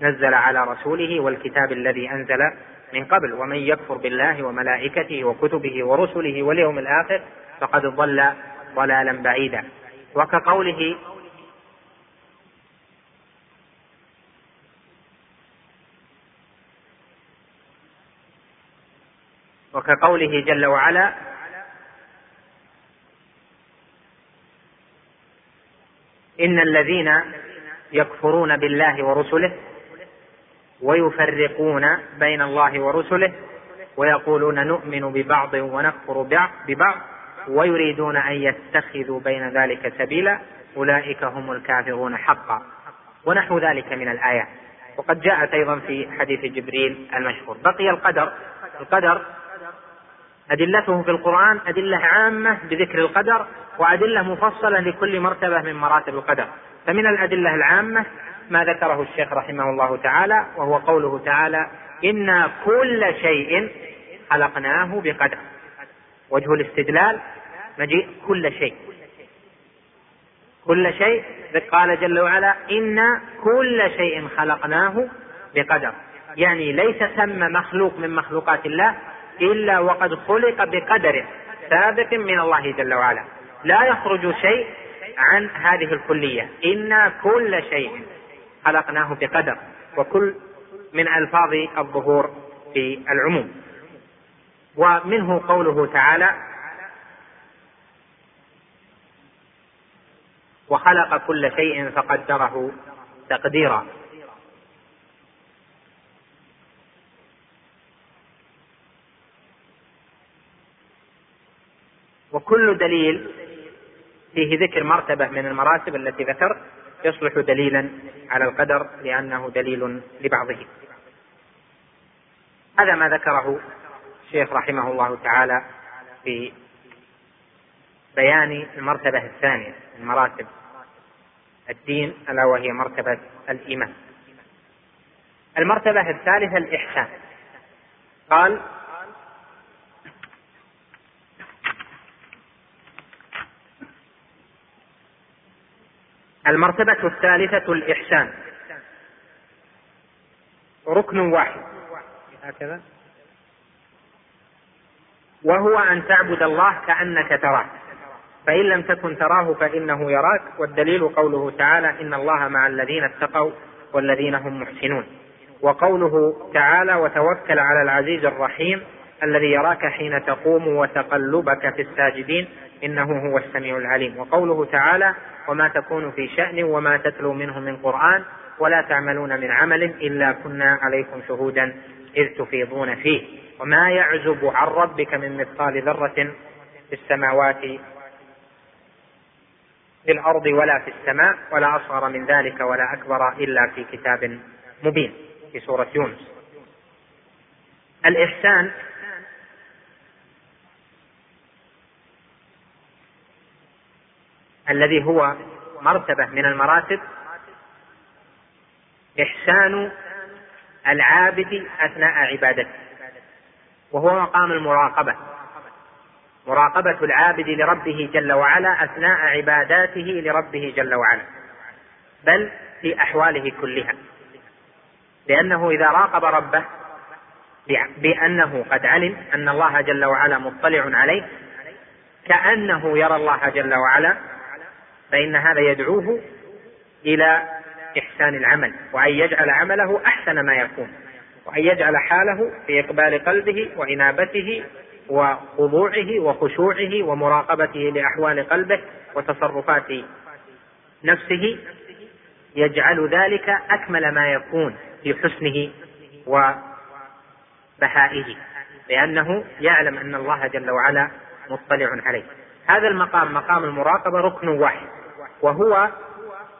نزل على رسوله والكتاب الذي أنزل من قبل. ومن يكفر بالله وملائكته وكتبه ورسله واليوم الآخر فقد ضل ضلالا بعيدا. وكقوله وكقوله جل وعلا إن الذين يكفرون بالله ورسله ويفرقون بين الله ورسله ويقولون نؤمن ببعض ونكفر ببعض ويريدون أن يتخذوا بين ذلك سبيلا أولئك هم الكافرون حقا ونحو ذلك من الآيات. وقد جاءت أيضا في حديث جبريل المشهور. بقي القدر القدر أدلته في القرآن أدلة عامة بذكر القدر وأدلة مفصلة لكل مرتبة من مراتب القدر. فمن الأدلة العامة ما ذكره الشيخ رحمه الله تعالى وهو قوله تعالى إنا كل شيء خلقناه بقدر. وجه الاستدلال مجيء كل شيء. كل شيء قال جل وعلا إنا كل شيء خلقناه بقدر. يعني ليس ثم مخلوق من مخلوقات الله إلا وقد خلق بقدر سابق من الله جل وعلا. لا يخرج شيء عن هذه الكلية. إنا كل شيء خلقناه بقدر. وكل من ألفاظ الظهور في العموم. ومنه قوله تعالى وخلق كل شيء فقدره تقديرا. وكل دليل فيه ذكر مرتبة من المراتب التي ذكر يصلح دليلا على القدر لأنه دليل لبعضه. هذا ما ذكره الشيخ رحمه الله تعالى في بيان المرتبة الثانية من مراتب الدين ألا وهي مرتبة الإيمان. المرتبة الثالثة الإحسان. قال المرتبة الثالثة الإحسان. ركن واحد. هكذا. وهو أن تعبد الله كأنك تراه. فإن لم تكن تراه فإنه يراك. والدليل قوله تعالى إن الله مع الذين اتقوا والذين هم محسنون. وقوله تعالى وتوكل على العزيز الرحيم الذي يراك حين تقوم وتقلبك في الساجدين إنه هو السميع العليم. وقوله تعالى وما تكون في شأن وما تتلو منه من قرآن ولا تعملون من عمل إلا كنا عليكم شهودا إذ تفيضون فيه. وما يعزب عن ربك من مثقال ذرة في السماوات في الأرض ولا في السماء ولا أصغر من ذلك ولا أكبر إلا في كتاب مبين في سورة يونس. الإحسان الذي هو مرتبة من المراتب إحسان العابد أثناء عبادته وهو مقام المراقبة مراقبة العابد لربه جل وعلا أثناء عباداته لربه جل وعلا بل في أحواله كلها لأنه إذا راقب ربه بأنه قد علم أن الله جل وعلا مطلع عليه كأنه يرى الله جل وعلا فإن هذا يدعوه إلى إحسان العمل وأن يجعل عمله أحسن ما يكون وأن يجعل حاله في إقبال قلبه وإنابته وخضوعه وخشوعه ومراقبته لأحوال قلبه وتصرفات نفسه يجعل ذلك أكمل ما يكون في حسنه وبهائه لأنه يعلم أن الله جل وعلا مطلع عليه. هذا المقام مقام المراقبة ركن واحد. وهو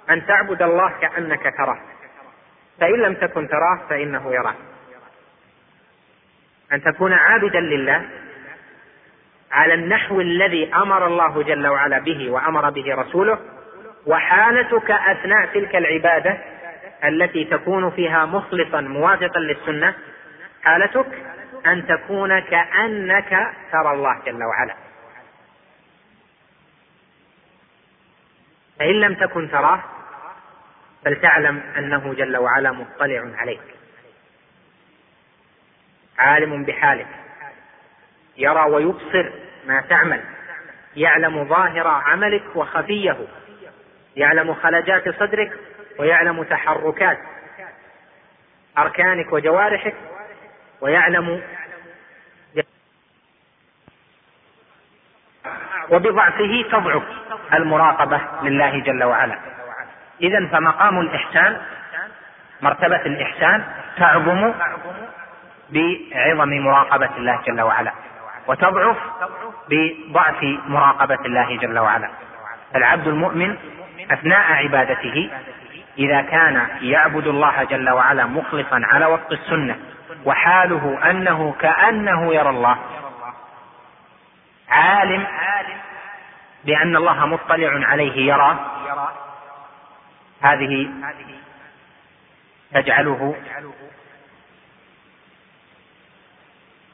أن تعبد الله كأنك تراه. فإن لم تكن تراه فإنه يراك. أن تكون عابدا لله على النحو الذي أمر الله جل وعلا به وأمر به رسوله وحالتك أثناء تلك العبادة التي تكون فيها مخلصا موافقا للسنة حالتك أن تكون كأنك ترى الله جل وعلا. فإن لم تكن تراه فلتعلم أنه جل وعلا مطلع عليك. عالم بحالك. يرى ويبصر ما تعمل. يعلم ظاهر عملك وخفيه. يعلم خلجات صدرك ويعلم تحركات أركانك وجوارحك ويعلم وبضعفه تضعف. المراقبة لله جل وعلا. إذا فمقام الإحسان مرتبة الإحسان تعظم بعظم مراقبة الله جل وعلا وتضعف بضعف مراقبة الله جل وعلا. العبد المؤمن أثناء عبادته إذا كان يعبد الله جل وعلا مخلصا على وفق السنة وحاله أنه كأنه يرى الله عالم بأن الله مطلع عليه يرى هذه تجعله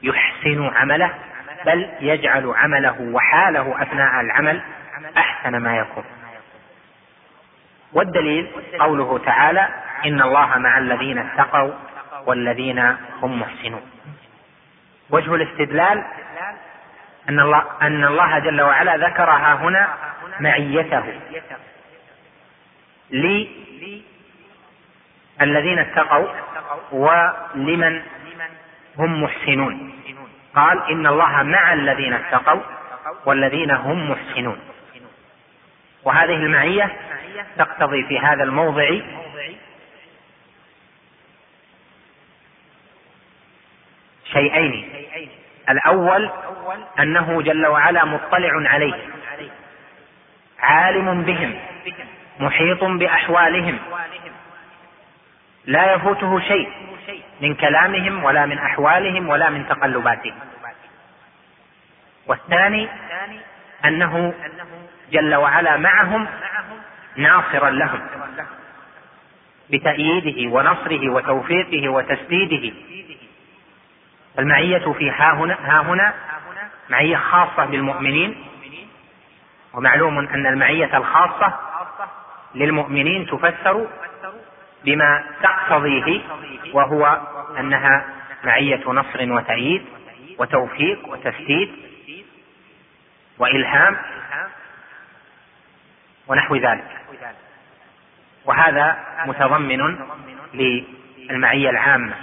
يحسن عمله بل يجعل عمله وحاله أثناء العمل أحسن ما يكون. والدليل قوله تعالى إن الله مع الذين اتقوا والذين هم محسنون. وجه الاستدلال أن الله أن الله جل وعلا ذكرها هنا معيته. للذين اتقوا ولمن هم محسنون. قال إن الله مع الذين اتقوا والذين هم محسنون. وهذه المعية تقتضي في هذا الموضع شيئين. الأول أنه جل وعلا مطلع عليه. عالم بهم محيط بأحوالهم. لا يفوته شيء من كلامهم ولا من أحوالهم ولا من تقلباتهم. والثاني أنه جل وعلا معهم ناصرا لهم بتأييده ونصره وتوفيقه وتسديده. المعية في ها هنا ها هنا معية خاصة بالمؤمنين ومعلوم أن المعية الخاصة للمؤمنين تفسر بما تقتضيه وهو أنها معية نصر وتأييد وتوفيق وتسديد وإلهام ونحو ذلك. وهذا متضمن للمعية العامة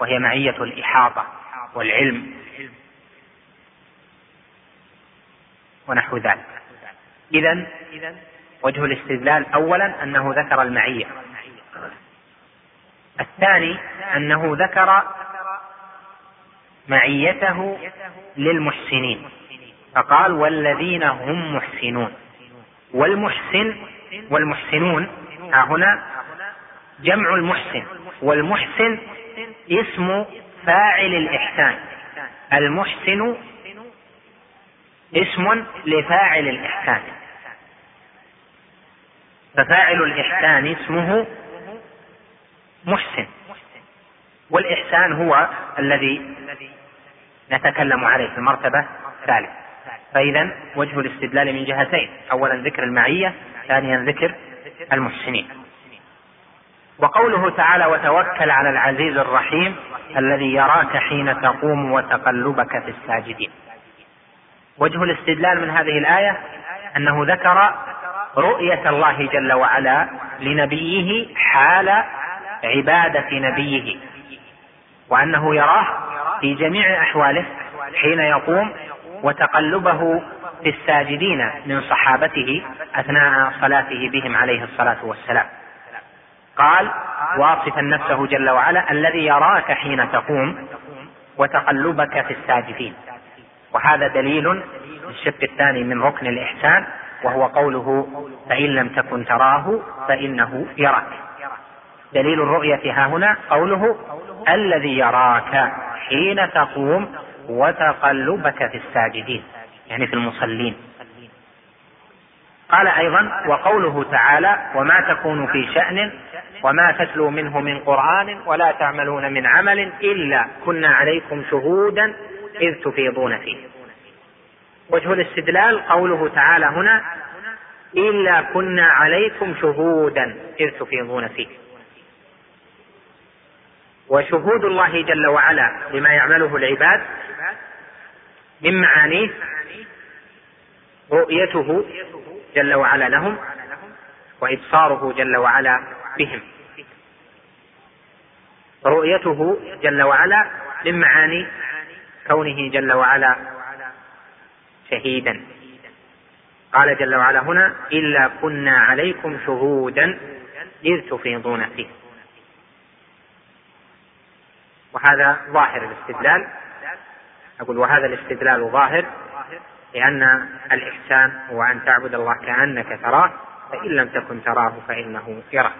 وهي معية الإحاطة والعلم ونحو ذلك. إذا وجه الاستدلال أولا أنه ذكر المعية الثاني أنه ذكر معيته للمحسنين. فقال والذين هم محسنون. والمحسن والمحسنون ها هنا جمع المحسن. والمحسن اسم فاعل الإحسان. المحسن اسم لفاعل الإحسان. ففاعل الإحسان اسمه محسن. والإحسان هو الذي نتكلم عليه في المرتبة الثالثة. فإذا وجه الاستدلال من جهتين. أولا ذكر المعية ثانيا ذكر المحسنين. وقوله تعالى وتوكل على العزيز الرحيم الذي يراك حين تقوم وتقلبك في الساجدين. وجه الاستدلال من هذه الآية أنه ذكر رؤية الله جل وعلا لنبيه حال عبادة نبيه وأنه يراه في جميع أحواله حين يقوم وتقلبه في الساجدين من صحابته أثناء صلاته بهم عليه الصلاة والسلام. قال واصفا نفسه جل وعلا الذي يراك حين تقوم وتقلبك في الساجدين. وهذا دليل الشق الثاني من ركن الإحسان وهو قوله فإن لم تكن تراه فإنه يراك. دليل الرؤية ها هنا قوله الذي يراك حين تقوم وتقلبك في الساجدين يعني في المصلين. قال أيضا وقوله تعالى وما تكون في شأن وما تتلو منه من قرآن ولا تعملون من عمل إلا كنا عليكم شهودا إذ تفيضون فيه. وجه الاستدلال قوله تعالى هنا إلا كنا عليكم شهودا إذ تفيضون فيه. وشهود الله جل وعلا لما يعمله العباد من معانيه رؤيته جل وعلا لهم وإبصاره جل وعلا بهم. رؤيته جل وعلا من معاني كونه جل وعلا شهيدا. قال جل وعلا هنا إلا كنا عليكم شهودا إذ تفيضون فيه. وهذا ظاهر الاستدلال. أقول وهذا الاستدلال ظاهر لأن الإحسان هو أن تعبد الله كأنك تراه فإن لم تكن تراه فإنه يراك.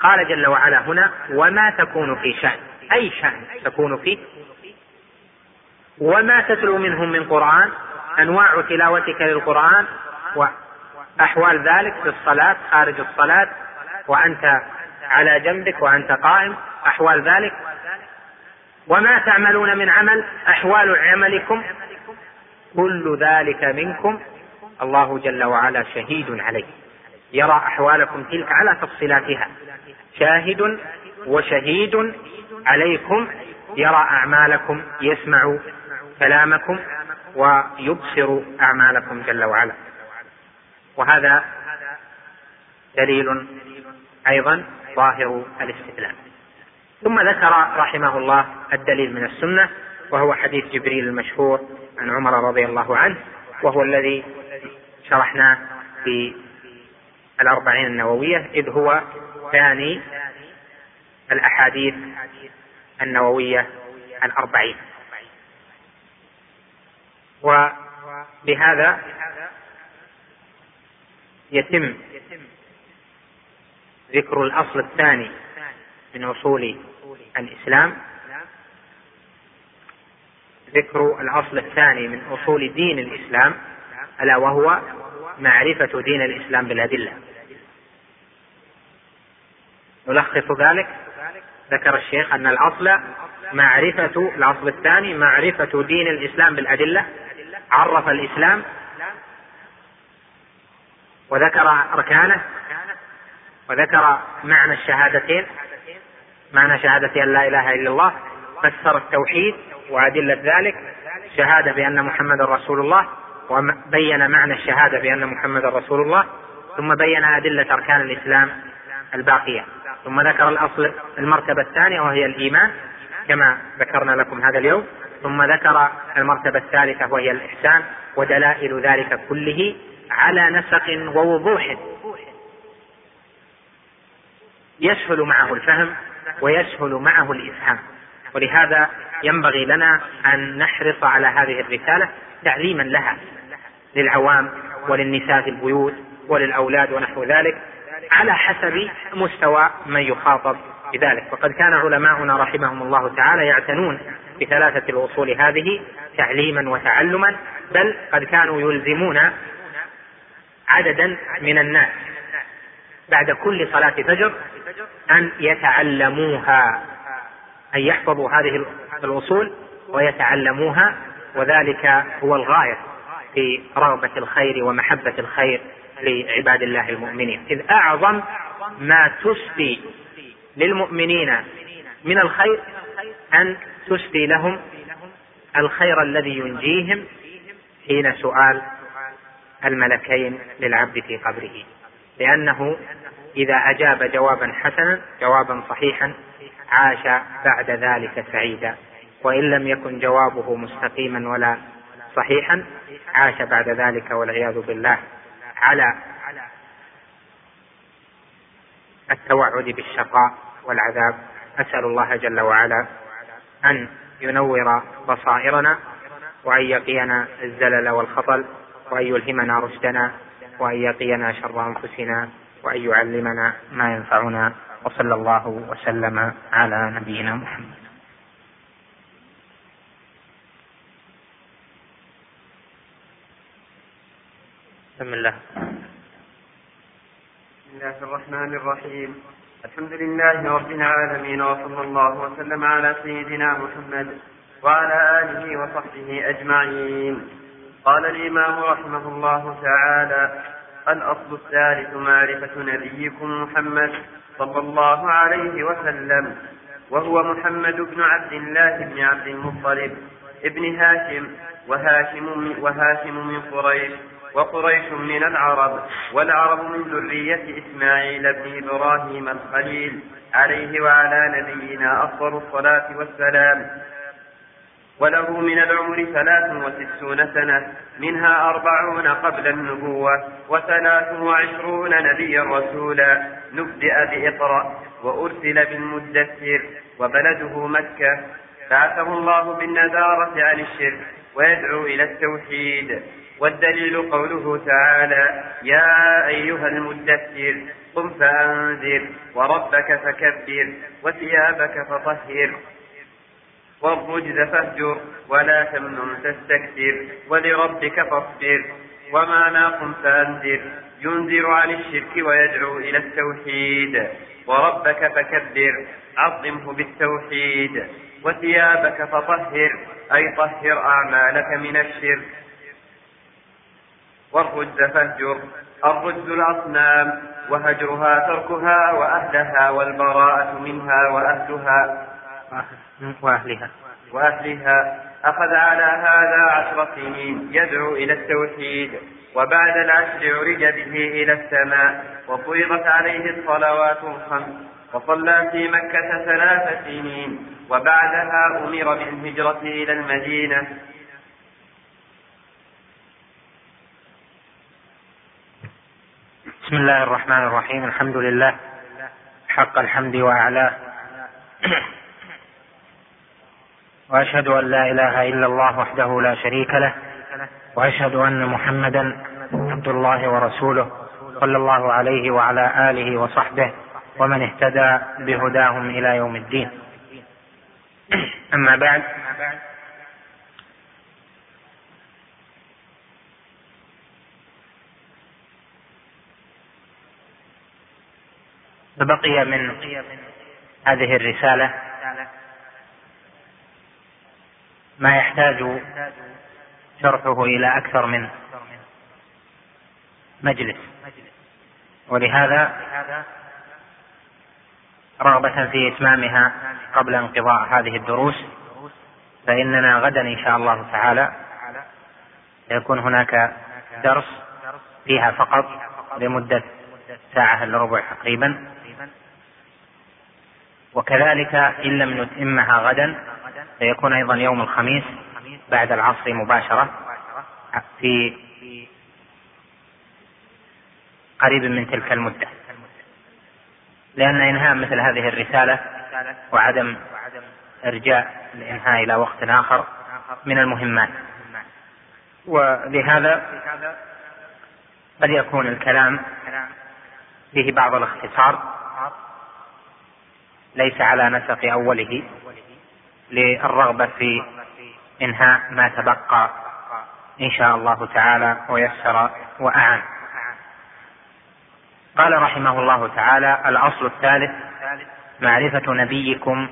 قال جل وعلا هنا وما تكون في شأن أي شأن تكون فيه؟ وما تتلو منهم من قرآن؟ أنواع تلاوتك للقرآن وأحوال ذلك في الصلاة خارج الصلاة وأنت على جنبك وأنت قائم أحوال ذلك. وما تعملون من عمل أحوال عملكم. كل ذلك منكم. الله جل وعلا شهيد عليه يرى أحوالكم تلك على تفصيلاتها. شاهد وشهيد عليكم. يرى أعمالكم يسمع كلامكم ويبصر أعمالكم جل وعلا. وهذا دليل أيضا ظاهر الاستدلال. ثم ذكر رحمه الله الدليل من السنة وهو حديث جبريل المشهور عن عمر رضي الله عنه وهو الذي شرحناه في الأربعين النووية إذ هو ثاني الأحاديث النووية الأربعين. وبهذا يتم ذكر الأصل الثاني من أصول الإسلام. ذكر الأصل الثاني من أصول دين الإسلام ألا وهو معرفة دين الإسلام بالأدلة. نلخص ذلك ذكر الشيخ أن الأصل معرفة الأصل الثاني معرفة دين الإسلام بالأدلة عرف الإسلام وذكر أركانه وذكر معنى الشهادتين معنى شهادة أن لا إله إلا الله فسر التوحيد وأدلة ذلك شهادة بأن محمد رسول الله وبين معنى الشهادة بأن محمد رسول الله ثم بين أدلة أركان الإسلام الباقية. ثم ذكر الأصل المرتبة الثانية وهي الإيمان كما ذكرنا لكم هذا اليوم. ثم ذكر المرتبة الثالثة وهي الإحسان ودلائل ذلك كله على نسق ووضوح يسهل معه الفهم ويسهل معه الإفهام. ولهذا ينبغي لنا أن نحرص على هذه الرسالة تعليما لها للعوام وللنساء في البيوت وللأولاد ونحو ذلك. على حسب مستوى من يخاطب بذلك. وقد كان علماؤنا رحمهم الله تعالى يعتنون بثلاثة الأصول هذه تعليما وتعلما بل قد كانوا يلزمون عددا من الناس بعد كل صلاة فجر أن يتعلموها أن يحفظوا هذه الأصول ويتعلموها وذلك هو الغاية في رغبة الخير ومحبة الخير لعباد الله المؤمنين. إذ أعظم ما تسدي للمؤمنين من الخير أن تسدي لهم الخير الذي ينجيهم حين سؤال الملكين للعبد في قبره. لأنه إذا أجاب جوابا حسنا جوابا صحيحا عاش بعد ذلك سعيدا. وإن لم يكن جوابه مستقيما ولا صحيحا عاش بعد ذلك والعياذ بالله. على التوعد بالشقاء والعذاب. أسأل الله جل وعلا أن ينور بصائرنا وأن يقينا الزلل والخطل وأن يلهمنا رشدنا وأن يقينا شر أنفسنا وأن يعلمنا ما ينفعنا. وصلى الله وسلم على نبينا محمد. بسم الله. بسم الله الرحمن الرحيم. الحمد لله رب العالمين وصلى الله وسلم على سيدنا محمد وعلى آله وصحبه أجمعين. قال الإمام رحمه الله تعالى الأصل الثالث معرفة نبيكم محمد صلى الله عليه وسلم وهو محمد بن عبد الله بن عبد المطلب ابن هاشم وهاشم وهاشم من قريش وقريش من العرب والعرب من ذرية إسماعيل بن إبراهيم الخليل عليه وعلى نبينا أفضل الصلاة والسلام. وله من العمر ثلاث وستون سنة منها أربعون قبل النبوة وثلاث وعشرون نبيا رسولا. نبدأ بإقرأ وأرسل بالمدثر وبلده مكة. بعثه الله بالنذارة عن الشرك ويدعو إلى التوحيد. والدليل قوله تعالى يا أيها المدثر قم فأنذر وربك فكبر وثيابك فطهر والرجز فاهجر ولا تمنن تستكثر ولربك فاصبر وما فأنذر ينذر عن الشرك ويدعو إلى التوحيد وربك فكبر عظمه بالتوحيد وثيابك فطهر أي طهر أعمالك من الشرك. والرجز فاهجر الرجز الأصنام وهجرها تركها وأهلها والبراءة منها وأهلها. وأهلها. وأهلها. أخذ على هذا عشر سنين يدعو إلى التوحيد وبعد العشر عرج به إلى السماء وفرضت عليه الصلوات الخمس وصلى في مكة ثلاث سنين وبعدها أمر بالهجرة إلى المدينة. بسم الله الرحمن الرحيم. الحمد لله. حق الحمد وأعلاه وأشهد أن لا إله إلا الله وحده لا شريك له. وأشهد أن محمدا عبد الله ورسوله صلى الله عليه وعلى آله وصحبه ومن اهتدى بهداهم إلى يوم الدين. أما بعد فبقي من هذه الرسالة ما يحتاج شرحه إلى أكثر من مجلس. ولهذا رغبة في إتمامها قبل انقضاء هذه الدروس فإننا غدا إن شاء الله تعالى يكون هناك درس فيها فقط لمدة ساعة إلا ربع تقريبا. وكذلك إن لم نتمها غدا سيكون أيضا يوم الخميس بعد العصر مباشرة في قريب من تلك المدة. لأن إنهاء مثل هذه الرسالة وعدم إرجاء الإنهاء إلى وقت آخر من المهمات. ولهذا قد يكون الكلام فيه بعض الاختصار. ليس على نسق أوله للرغبة في إنهاء ما تبقى إن شاء الله تعالى ويسر وأعان. قال رحمه الله تعالى الأصل الثالث معرفة نبيكم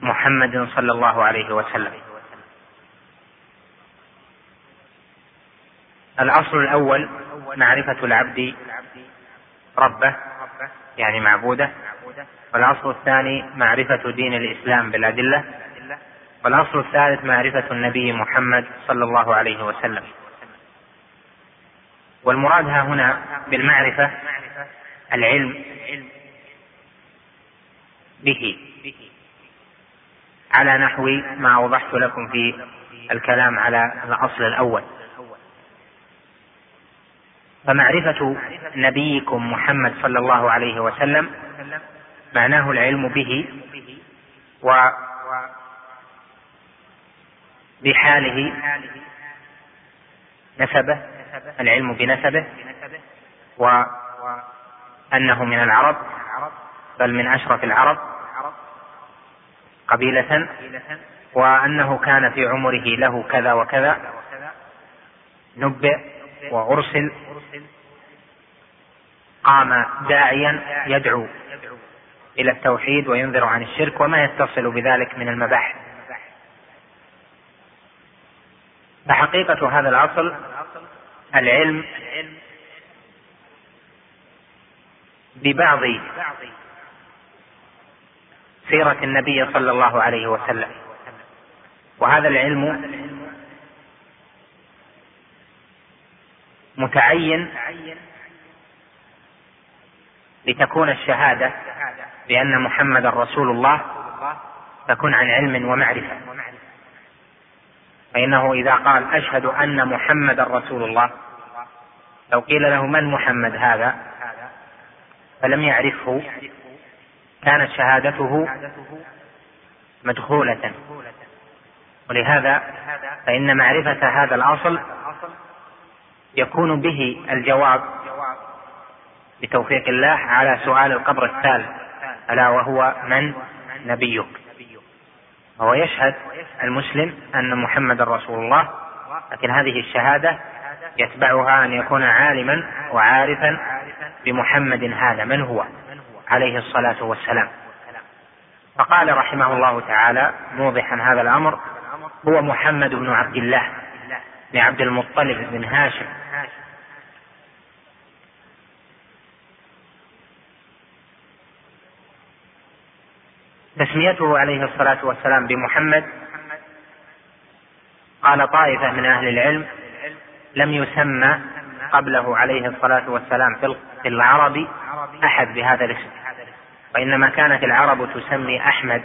محمد صلى الله عليه وسلم. الأصل الأول معرفة العبد ربه يعني معبوده والأصل الثاني معرفة دين الإسلام بالأدلة والأصل الثالث معرفة النبي محمد صلى الله عليه وسلم. والمراد ها هنا بالمعرفة العلم به. على نحو ما أوضحت لكم في الكلام على الأصل الأول. فمعرفة نبيكم محمد صلى الله عليه وسلم معناه العلم به و بحاله نسبه العلم بنسبه وأنه من العرب بل من أشرف العرب قبيلة وأنه كان في عمره له كذا وكذا نبئ وأرسل قام داعيا يدعو. إلى التوحيد وينذر عن الشرك وما يتصل بذلك من المباحث. فحقيقة هذا الأصل العلم ببعض سيرة النبي صلى الله عليه وسلم. وهذا العلم متعين لتكون الشهادة بأن محمدا رسول الله تكون عن علم ومعرفة. فإنه إذا قال أشهد أن محمدا رسول الله لو قيل له من محمد هذا فلم يعرفه كانت شهادته مدخولة. ولهذا فإن معرفة هذا الأصل يكون به الجواب بتوفيق الله على سؤال القبر الثالث ألا وهو من؟ نبيك. هو يشهد المسلم أن محمد رسول الله لكن هذه الشهادة يتبعها أن يكون عالما وعارفا بمحمد هذا من هو عليه الصلاة والسلام. فقال رحمه الله تعالى موضحا هذا الأمر هو محمد بن عبد الله بن عبد المطلب بن هاشم. تسميته عليه الصلاة والسلام بمحمد. قال طائفة من أهل العلم لم يسمى قبله عليه الصلاة والسلام في العرب أحد بهذا الاسم وإنما كانت العرب تسمي أحمد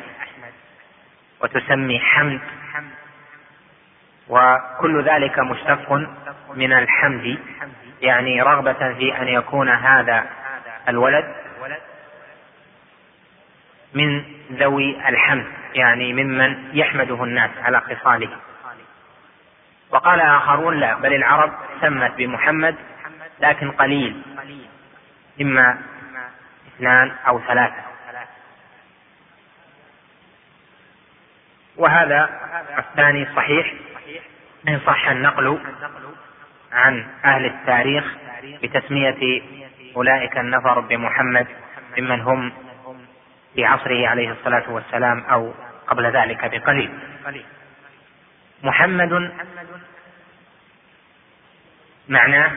وتسمي حمد وكل ذلك مشتق من الحمد يعني رغبة في أن يكون هذا الولد من ذوي الحمد يعني ممن يحمده الناس على خصاله. وقال آخرون لا بل العرب سمت بمحمد لكن قليل إما اثنان أو ثلاثة. وهذا الثاني صحيح إن صح النقل عن أهل التاريخ بتسمية أولئك النفر بمحمد ممن هم في عصره عليه الصلاة والسلام أو قبل ذلك بقليل. محمد معناه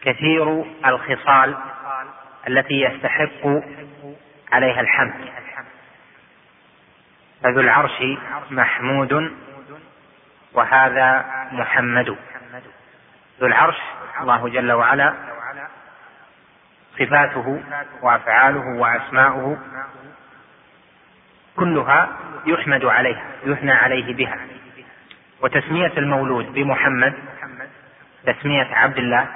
كثير الخصال التي يستحق عليها الحمد. فذو العرش محمود وهذا محمد. ذو العرش الله جل وعلا صفاته وأفعاله وأسماؤه كلها يحمد عليها يثنى عليه بها. وتسمية المولود بمحمد تسمية عبد الله.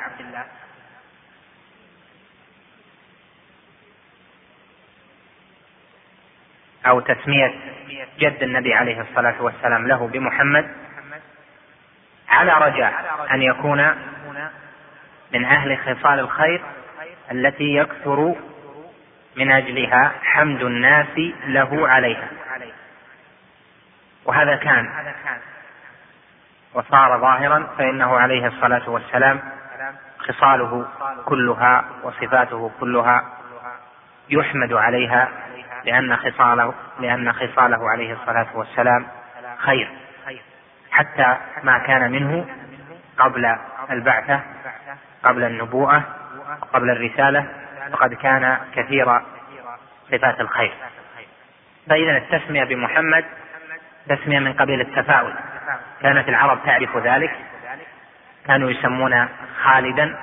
أو تسمية جد النبي عليه الصلاة والسلام له بمحمد. على رجاء أن يكون من أهل خصال الخير التي يكثر من أجلها حمد الناس له عليها. وهذا كان. وصار ظاهرا فإنه عليه الصلاة والسلام خصاله كلها وصفاته كلها يحمد عليها لأن خصاله لأن خصاله عليه الصلاة والسلام خير. حتى ما كان منه قبل البعثة قبل النبوءة قبل الرسالة فقد كان كثير صفات الخير. فإذا التسمية بمحمد تسمية من قبيل التفاؤل. كانت العرب تعرف ذلك. كانوا يسمون خالدا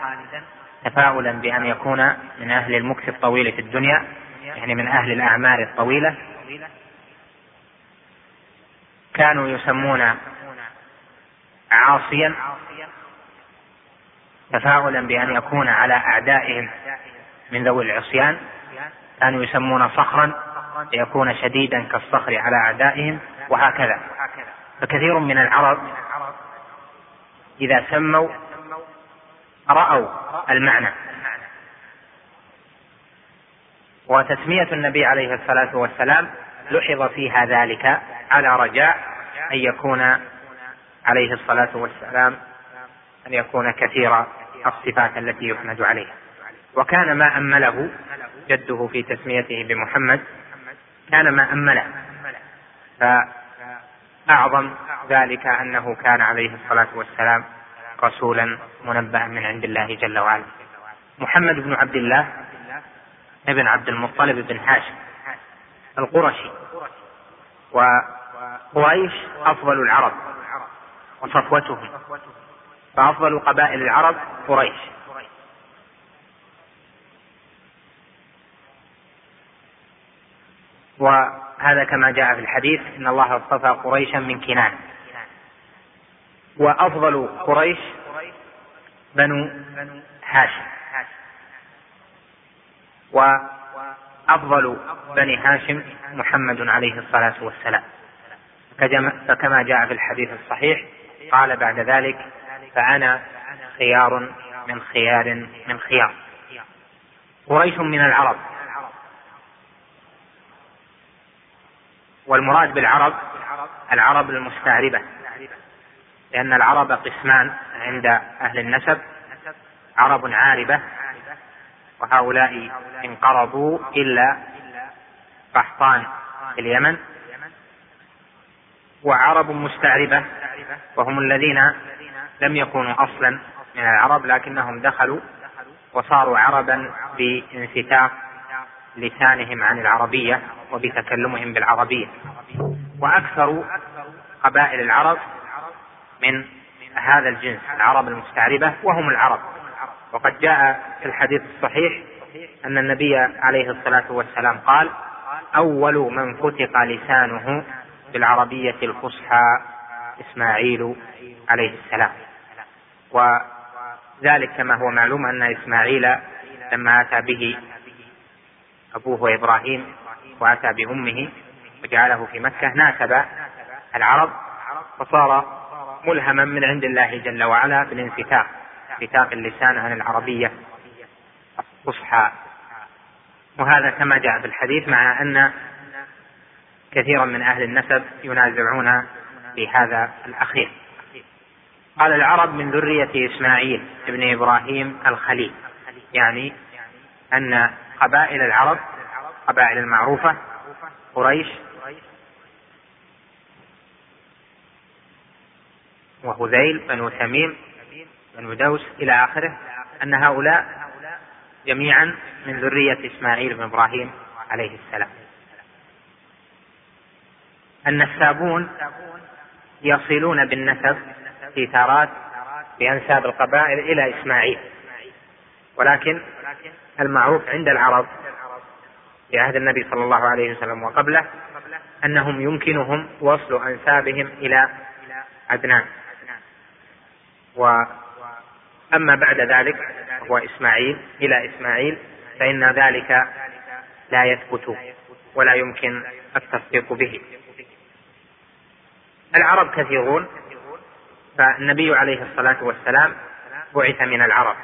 تفاؤلا بأن يكون من أهل المكث الطويل في الدنيا يعني من أهل الأعمار الطويلة. كانوا يسمون عاصيا تفاؤلا بأن يكون على أعدائهم من ذوي العصيان كانوا يسمون صخرا ليكون شديدا كالصخر على أعدائهم وهكذا. فكثير من العرب إذا سموا رأوا المعنى. وتسمية النبي عليه الصلاة والسلام لحظ فيها ذلك على رجاء أن يكون عليه الصلاة والسلام أن يكون كثير الصفات التي يحمد عليها. وكان ما أمله جده في تسميته بمحمد كان ما أمله. فأعظم ذلك أنه كان عليه الصلاة والسلام رسولا منبأ من عند الله جل وعلا. محمد بن عبد الله ابن عبد المطلب بن هاشم القرشي وقريش أفضل العرب وصفوتهم. فأفضل قبائل العرب قريش. وهذا كما جاء في الحديث إن الله اصطفى قريشا من كنان. وأفضل قريش بنو هاشم. وأفضل بني هاشم محمد عليه الصلاة والسلام. فكما جاء في الحديث الصحيح قال بعد ذلك فأنا خيار من خيار من خيار. قريش من العرب. والمراد بالعرب العرب المستعربة لأن العرب قسمان عند أهل النسب عرب عاربة وهؤلاء انقرضوا إلا قحطان في اليمن. وعرب مستعربة وهم الذين لم يكونوا أصلا من العرب لكنهم دخلوا وصاروا عربا بانفتاح لسانهم عن العربية وبتكلمهم بالعربية. وأكثر قبائل العرب من هذا الجنس العرب المستعربة وهم العرب. وقد جاء في الحديث الصحيح أن النبي عليه الصلاة والسلام قال أول من فتق لسانه بالعربية الفصحى إسماعيل عليه السلام. وذلك كما هو معلوم أن إسماعيل لما أتى به أبوه إبراهيم وأتى بأمه وجعله في مكة ناسب العرب فصار ملهما من عند الله جل وعلا بالانفتاح انفتاح اللسان عن العربية. الفصحى وهذا كما جاء في الحديث مع أن كثيرا من أهل النسب ينازعون في هذا الأخير. قال العرب من ذرية إسماعيل ابن إبراهيم الخليل. يعني أن قبائل العرب قبائل المعروفة قريش وهذيل بنو تميم بنو دوس إلى آخره أن هؤلاء جميعا من ذرية إسماعيل بن إبراهيم عليه السلام. النسابون يصلون بالنسب في تارات بأنساب القبائل إلى إسماعيل. ولكن المعروف عند العرب في عهد النبي صلى الله عليه وسلم وقبله أنهم يمكنهم وصل أنسابهم إلى عدنان. وأما بعد ذلك هو إسماعيل إلى إسماعيل فإن ذلك لا يثبت ولا يمكن التصديق به. العرب كثيرون فالنبي عليه الصلاة والسلام بعث من العرب.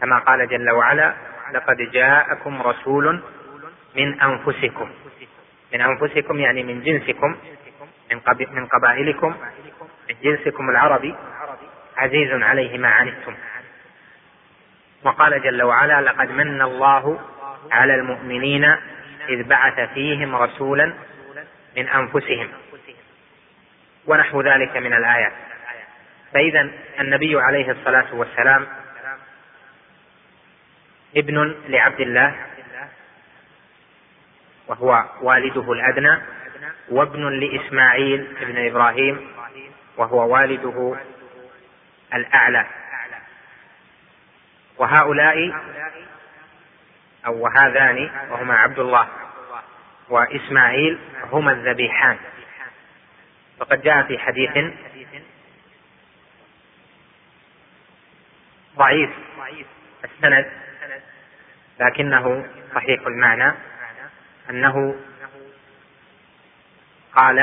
كما قال جل وعلا لقد جاءكم رسول من أنفسكم. من أنفسكم يعني من جنسكم من, من قبائلكم من جنسكم العربي عزيز عليه ما عنتم. وقال جل وعلا لقد من الله على المؤمنين إذ بعث فيهم رسولا من أنفسهم. ونحو ذلك من الآيات. فإذا النبي عليه الصلاة والسلام ابن لعبد الله وهو والده الأدنى وابن لإسماعيل ابن إبراهيم وهو والده الأعلى. وهؤلاء أو وهذان وهما عبد الله وإسماعيل هما الذبيحان. وقد جاء في حديث ضعيف السند لكنه صحيح المعنى أنه قال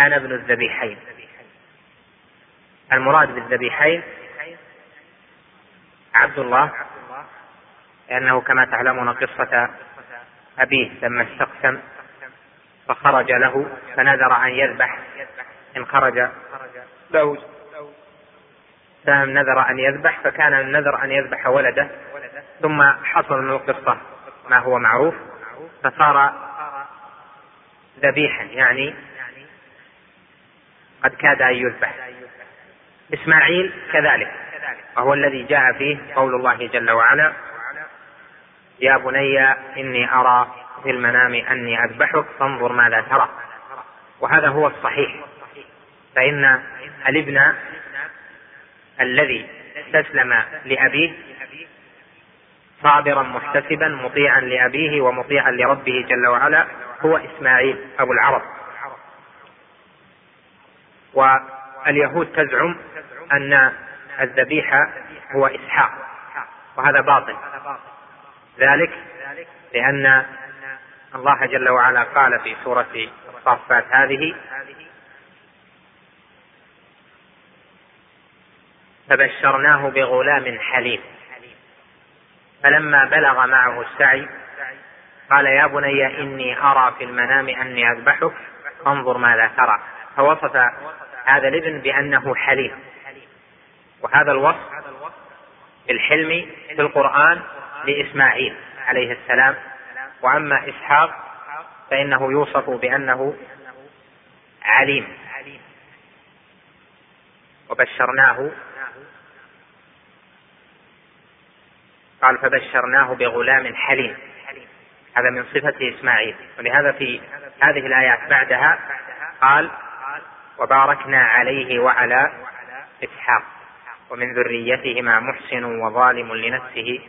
أنا ابن الذبيحين. المراد بالذبيحين عبد الله لأنه كما تعلمون قصة أبيه لما استقسم فخرج له فنذر أن يذبح إن خرج. له سهم نذر أن يذبح فكان النذر أن يذبح ولده ثم حصل من القصة ما هو معروف فصار ذبيحا يعني قد كاد أن يذبح. إسماعيل كذلك وهو الذي جاء فيه قول الله جل وعلا يا بني إني أرى في المنام أني أذبحك فانظر ماذا ترى. وهذا هو الصحيح فإن الابن الذي استسلم لأبيه صابرا محتسبا مطيعا لأبيه ومطيعا لربه جل وعلا هو إسماعيل أبو العرب. واليهود تزعم أن الذبيحة هو إسحاق وهذا باطل. ذلك لأن الله جل وعلا قال في سورة الصافات هذه فبشرناه بغلام حليم. فلما بلغ معه السعي قال يا بني إني أرى في المنام أني أذبحك فانظر ماذا ترى. فوصف هذا الابن بأنه حليم. وهذا الوصف بالحلم في القرآن لإسماعيل عليه السلام. وأما إسحاق فإنه يوصف بأنه عليم. وبشرناه قال فبشرناه بغلام حليم. هذا من صفة إسماعيل. ولهذا في هذه الآيات بعدها قال وباركنا عليه وعلى إسحاق. ومن ذريتهما محسن وظالم لنفسه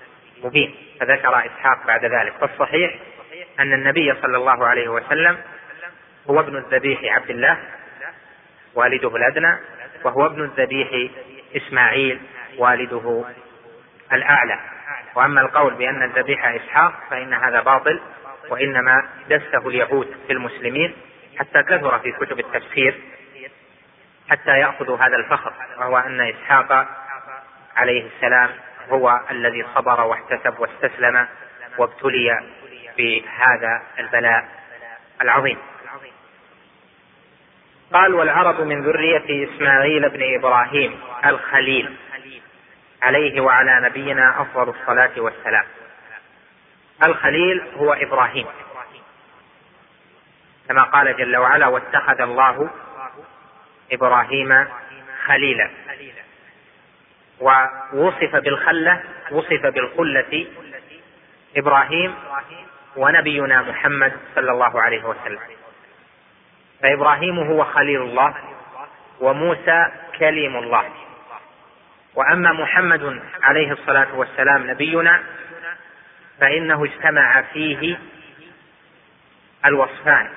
مبين. فذكر إسحاق بعد ذلك. فالصحيح أن النبي صلى الله عليه وسلم هو ابن الذبيح عبد الله والده الأدنى وهو ابن الذبيح إسماعيل والده الأعلى. وأما القول بأن الذبيح إسحاق فإن هذا باطل وإنما دسه اليهود في المسلمين حتى كثر في كتب التفسير حتى يأخذوا هذا الفخر وهو أن إسحاق عليه السلام هو الذي صبر واحتسب واستسلم وابتلي بهذا البلاء العظيم. قال والعرب من ذرية إسماعيل بن إبراهيم الخليل. عليه وعلى نبينا أفضل الصلاة والسلام. الخليل هو إبراهيم. كما قال جل وعلا واتخذ الله إبراهيم خليلا. ووصف بالخلة وصف بالخلة إبراهيم ونبينا محمد صلى الله عليه وسلم. فإبراهيم هو خليل الله وموسى كليم الله. وأما محمد عليه الصلاة والسلام نبينا فإنه اجتمع فيه الوصفان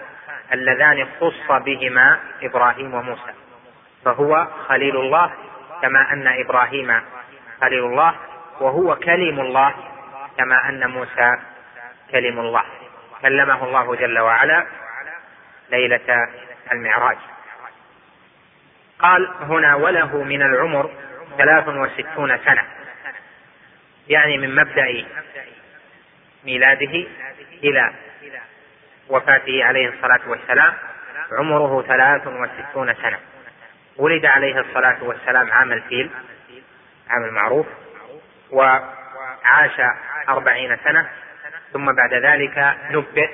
اللذان خص بهما إبراهيم وموسى فهو خليل الله كما أن إبراهيم خليل الله وهو كليم الله كما أن موسى كلم الله. كلمه الله جل وعلا ليلة المعراج. قال هنا وله من العمر ثلاث وستون سنة. يعني من مبدأ ميلاده إلى وفاته عليه الصلاة والسلام عمره ثلاث وستون سنة. ولد عليه الصلاة والسلام عام الفيل عام المعروف وعاش أربعين سنة. ثم بعد ذلك نبئ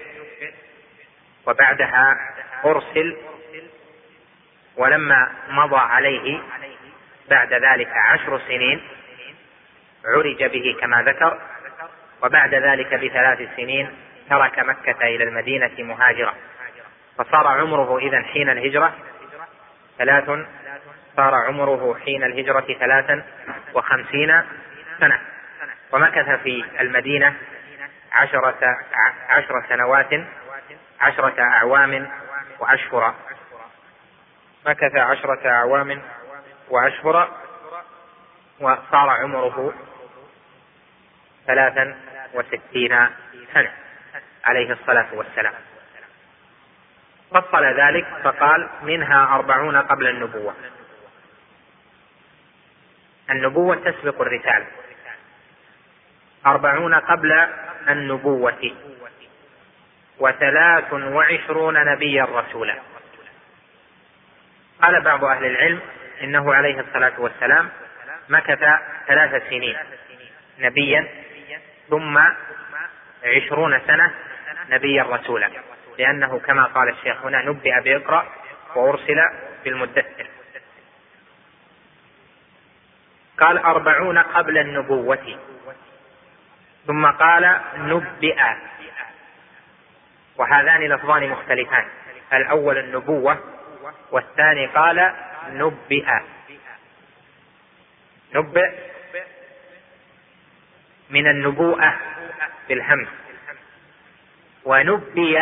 وبعدها أرسل ولما مضى عليه بعد ذلك عشر سنين عرج به كما ذكر وبعد ذلك بثلاث سنين ترك مكة إلى المدينة مهاجرا فصار عمره إذا حين الهجرة ثلاث صار عمره حين الهجرة ثلاثا وخمسين سنة. ومكث في المدينة عشرة عشر سنوات عشرة أعوام وأشهر. مكث عشرة أعوام وأشهر وصار عمره ثلاثا وستين سنة عليه الصلاة والسلام. فصل ذلك فقال منها أربعون قبل النبوة. النبوة تسبق الرسالة. أربعون قبل النبوة. وثلاث وعشرون نبيا رسولا. قال بعض أهل العلم إنه عليه الصلاة والسلام مكث ثلاث سنين نبيا ثم عشرون سنة نبيا رسولا. لأنه كما قال الشيخ هنا نبئ بإقرأ وأرسل بالمدثر. قال أربعون قبل النبوة. ثم قال نبئ. وهذان لفظان مختلفان. الأول النبوة والثاني قال نبئ. نبئ من النبوءة بالهمز ونبئ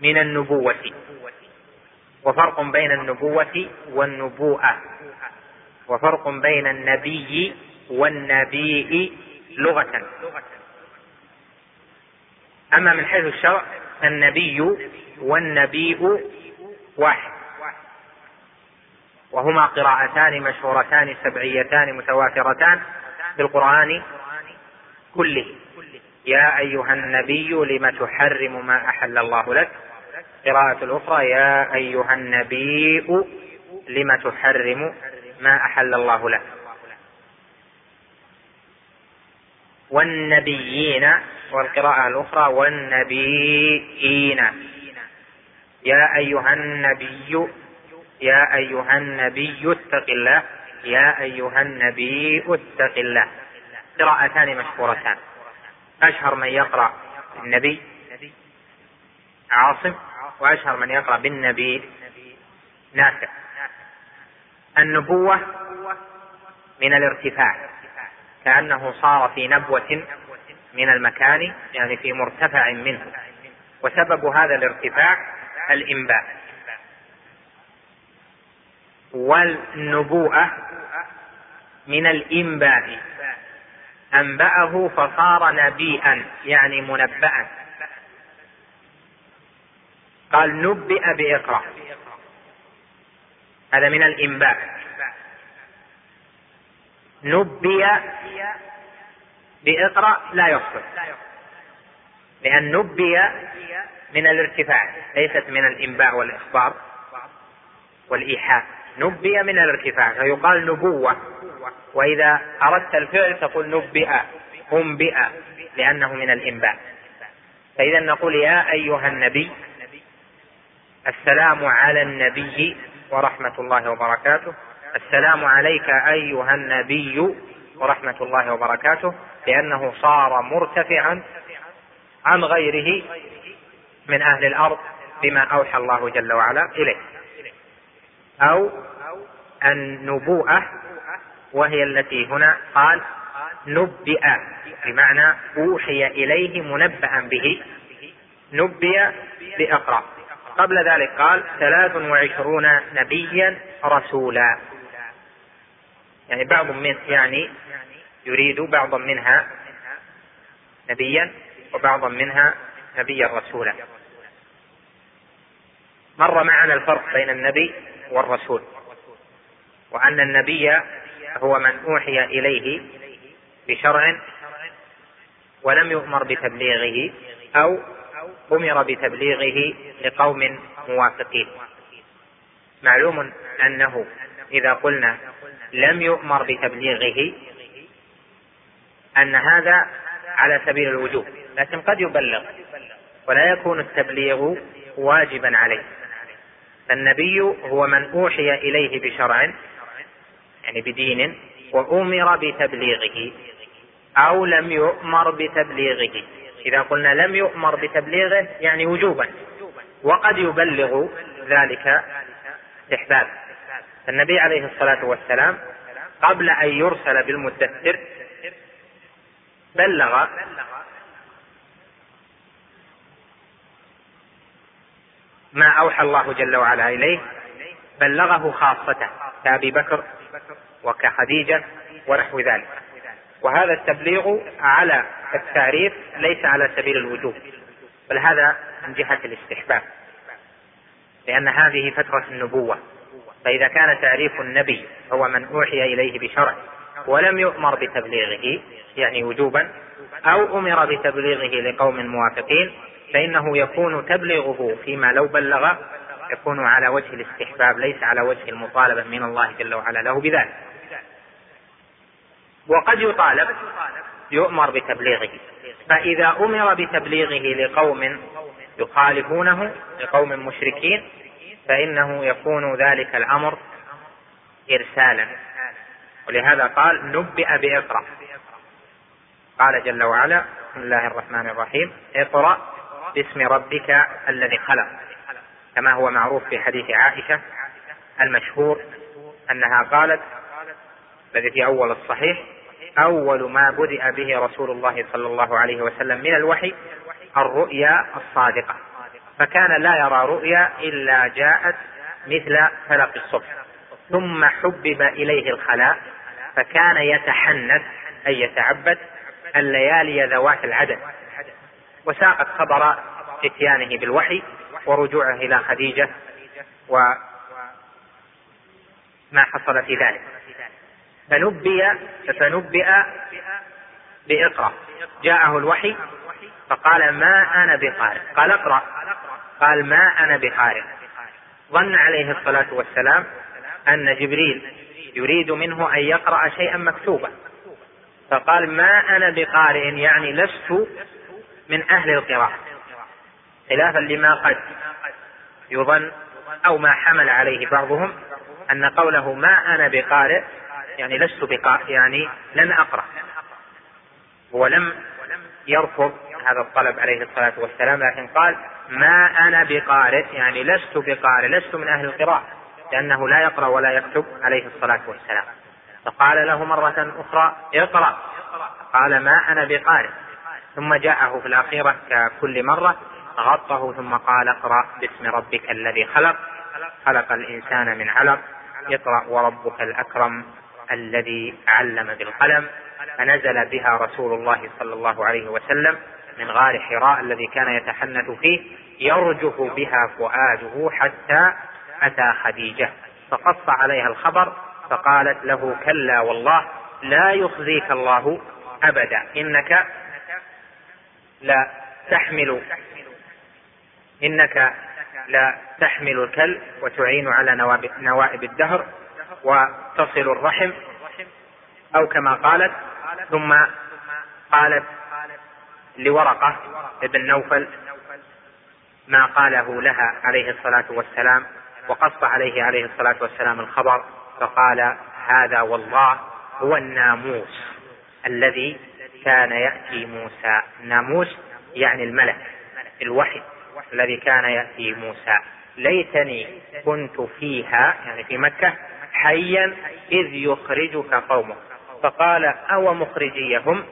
من النبوة. وفرق بين النبوة والنبوءة. وفرق بين النبي والنبي لغة. أما من حيث الشرع النبي والنبيء واحد. وهما قراءتان مشهورتان سبعيتان متواترتان في القرآن كله. يا أيها النبي لم تحرم ما أحل الله لك؟ قراءة الأخرى يا أيها النبي لم تحرم ما أحل الله لك؟ والنبيين والقراءة الأخرى والنبيين. يا أيها النبي يا أيها النبي اتق الله يا أيها النبي اتق الله. قراءتان مشهورتان. أشهر من يقرأ النبي عاصم وأشهر من يقرأ بالنبي نافع. النبوة من الارتفاع كأنه صار في نبوة من المكان يعني في مرتفع منه. وسبب هذا الارتفاع الإنباء والنبوءة من الإنباء أنبأه فصار نبيئا يعني منبأ قال نبئ بإقرأ. هذا من الإنباء نبئ بإقرأ لا يصلح لأن نبئ من الارتفاع ليست من الإنباء والإخبار والإيحاء. نبئ من الارتفاع فيقال نبوة. وإذا أردت الفعل تقول نبئ أنبئ لأنه من الإنباء. فإذا نقول يا أيها النبي السلام على النبي ورحمة الله وبركاته. السلام عليك أيها النبي ورحمة الله وبركاته لأنه صار مرتفعا عن غيره من أهل الأرض بما أوحى الله جل وعلا إليه. أو النبوءة وهي التي هنا قال نبئ بمعنى أوحي إليه منبأ به نبئ بإقرأ. قبل ذلك قال ثلاث وعشرون نبيا رسولا. يعني بعض من يعني يريد بعضا منها نبيا وبعضا منها نبيا رسولا. مر معنا الفرق بين النبي والرسول وأن النبي هو من أوحي إليه بشرع ولم يؤمر بتبليغه أو أمر بتبليغه لقوم موافقين. معلوم أنه إذا قلنا لم يؤمر بتبليغه أن هذا على سبيل الوجوب لكن قد يبلغ ولا يكون التبليغ واجبا عليه. فالنبي هو من أوحي إليه بشرع يعني بدين وأمر بتبليغه أو لم يؤمر بتبليغه. إذا قلنا لم يؤمر بتبليغه يعني وجوبا. وقد يبلغ ذلك استحباب. فالنبي عليه الصلاة والسلام قبل أن يرسل بالمدثر بلغ ما أوحى الله جل وعلا إليه بلغه خاصته كأبي بكر وكخديجة ونحو ذلك. وهذا التبليغ على التعريف ليس على سبيل الوجوب بل هذا من جهة الاستحباب لأن هذه فترة النبوة فإذا كان تعريف النبي هو من أوحي إليه بشرع ولم يؤمر بتبليغه يعني وجوبا أو أمر بتبليغه لقوم موافقين فإنه يكون تبليغه فيما لو بلغ يكون على وجه الاستحباب ليس على وجه المطالبة من الله جل وعلا له بذلك. وقد يطالب يؤمر بتبليغه. فإذا أمر بتبليغه لقوم يخالفونه لقوم مشركين فإنه يكون ذلك الأمر إرسالا. ولهذا قال نبئ بإقرأ قال جل وعلا بسم الله الرحمن الرحيم اقرأ باسم ربك الذي خلق كما هو معروف في حديث عائشة المشهور أنها قالت الذي في أول الصحيح أول ما بدأ به رسول الله صلى الله عليه وسلم من الوحي الرؤيا الصادقة. فكان لا يرى رؤيا إلا جاءت مثل فلق الصبح. ثم حبب إليه الخلاء فكان يتحنث أي يتعبد الليالي ذوات العدد. وساقت خبر اتيانه بالوحي ورجوعه إلى خديجة وما حصل في ذلك. فنبئ فنبئ بإقرأ. جاءه الوحي فقال ما أنا بقارئ. قال اقرأ. قال ما أنا بقارئ. ظن عليه الصلاة والسلام أن جبريل يريد منه أن يقرأ شيئا مكتوبا. فقال ما أنا بقارئ يعني لست من أهل القراءة خلافا لما قد يظن أو ما حمل عليه بعضهم أن قوله ما أنا بقارئ يعني لست بقارئ يعني لن أقرأ. ولم يرفض هذا الطلب عليه الصلاة والسلام لكن قال ما أنا بقارئ يعني لست بقارئ لست من أهل القراءة لأنه لا يقرأ ولا يكتب عليه الصلاة والسلام. فقال له مرة أخرى اقرأ قال ما أنا بقارئ. ثم جاءه في الأخيرة ككل مرة غطه ثم قال اقرأ باسم ربك الذي خلق خلق الإنسان من علق اقرأ وربك الأكرم الذي علم بالقلم. فنزل بها رسول الله صلى الله عليه وسلم من غار حراء الذي كان يتحنث فيه يرجف بها فؤاده حتى أتى خديجة. فقص عليها الخبر فقالت له كلا والله لا يخزيك الله أبدا إنك لا تحمل. إنك لا تحمل الكل وتعين على نوائب الدهر وتصل الرحم أو كما قالت ثم قالت لورقة ابن نوفل ما قاله لها عليه الصلاة والسلام وقص عليه عليه الصلاة والسلام الخبر فقال هذا والله هو الناموس الذي كان يأتي موسى. ناموس يعني الملك الوحي الذي كان يأتي موسى. ليتني كنت فيها يعني في مكة حيا إذ يخرجك قومك. فقال أو مخرجيهم؟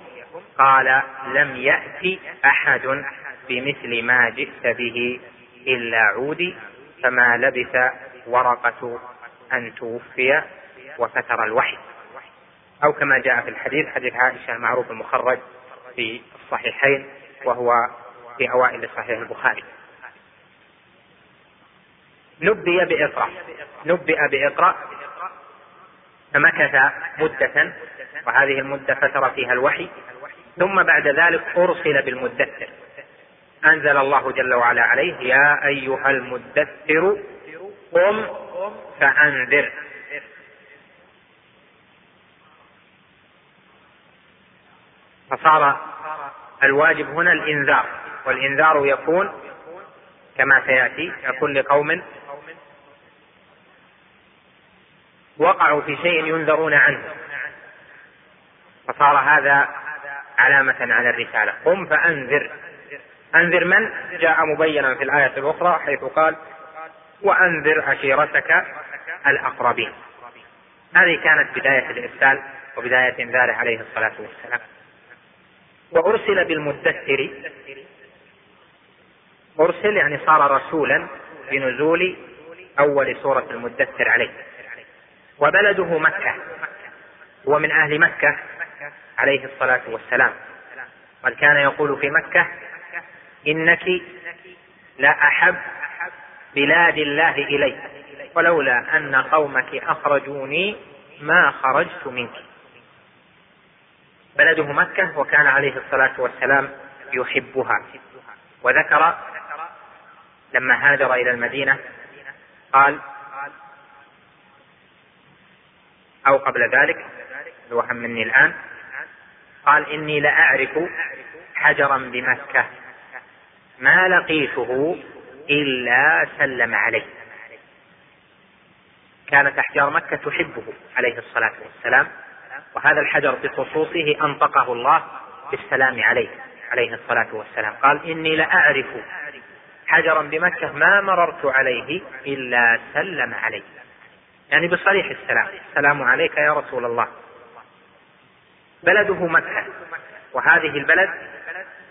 قال لم يأت أحد بمثل ما جئت به إلا عودي فما لبث ورقة أن توفي وفتر الوحي. أو كما جاء في الحديث حديث عائشة المعروف المخرج في الصحيحين وهو في أوائل صحيح البخاري. نبئ بإقرأ. نبئ بإقرأ. فمكث مدة وهذه المدة فتر فيها الوحي. ثم بعد ذلك أرسل بالمدثر. أنزل الله جل وعلا عليه يا أيها المدثر قم فأنذر. فصار الواجب هنا الإنذار. والإنذار يكون كما سيأتي يكون لقوم وقعوا في شيء ينذرون عنه. فصار هذا علامة على الرسالة. قم فأنذر. أنذر من؟ جاء مبينا في الآية الأخرى حيث قال وأنذر عشيرتك الأقربين. هذه كانت بداية الإرسال وبداية إنذاره عليه الصلاة والسلام. وأرسل بالمدثر. أرسل يعني صار رسولا بنزول أول سورة المدثر عليه. وبلده مكة. هو من أهل مكة عليه الصلاة والسلام. قد كان يقول في مكة إنك لا أحب بلاد الله إلي ولولا أن قومك أخرجوني ما خرجت منك. بلده مكة وكان عليه الصلاة والسلام يحبها. وذكر لما هاجر إلى المدينة قال أو قبل ذلك الوهم مني الآن قال إني لأعرف حجرا بمكة ما لقيته إلا سلم عليه. كانت أحجار مكة تحبه عليه الصلاة والسلام. وهذا الحجر بخصوصه أنطقه الله بالسلام عليه عليه الصلاة والسلام. قال إني لأعرف حجرا بمكة ما مررت عليه إلا سلم عليه. يعني بصريح السلام. السلام عليك يا رسول الله. بلده مكة. وهذه البلد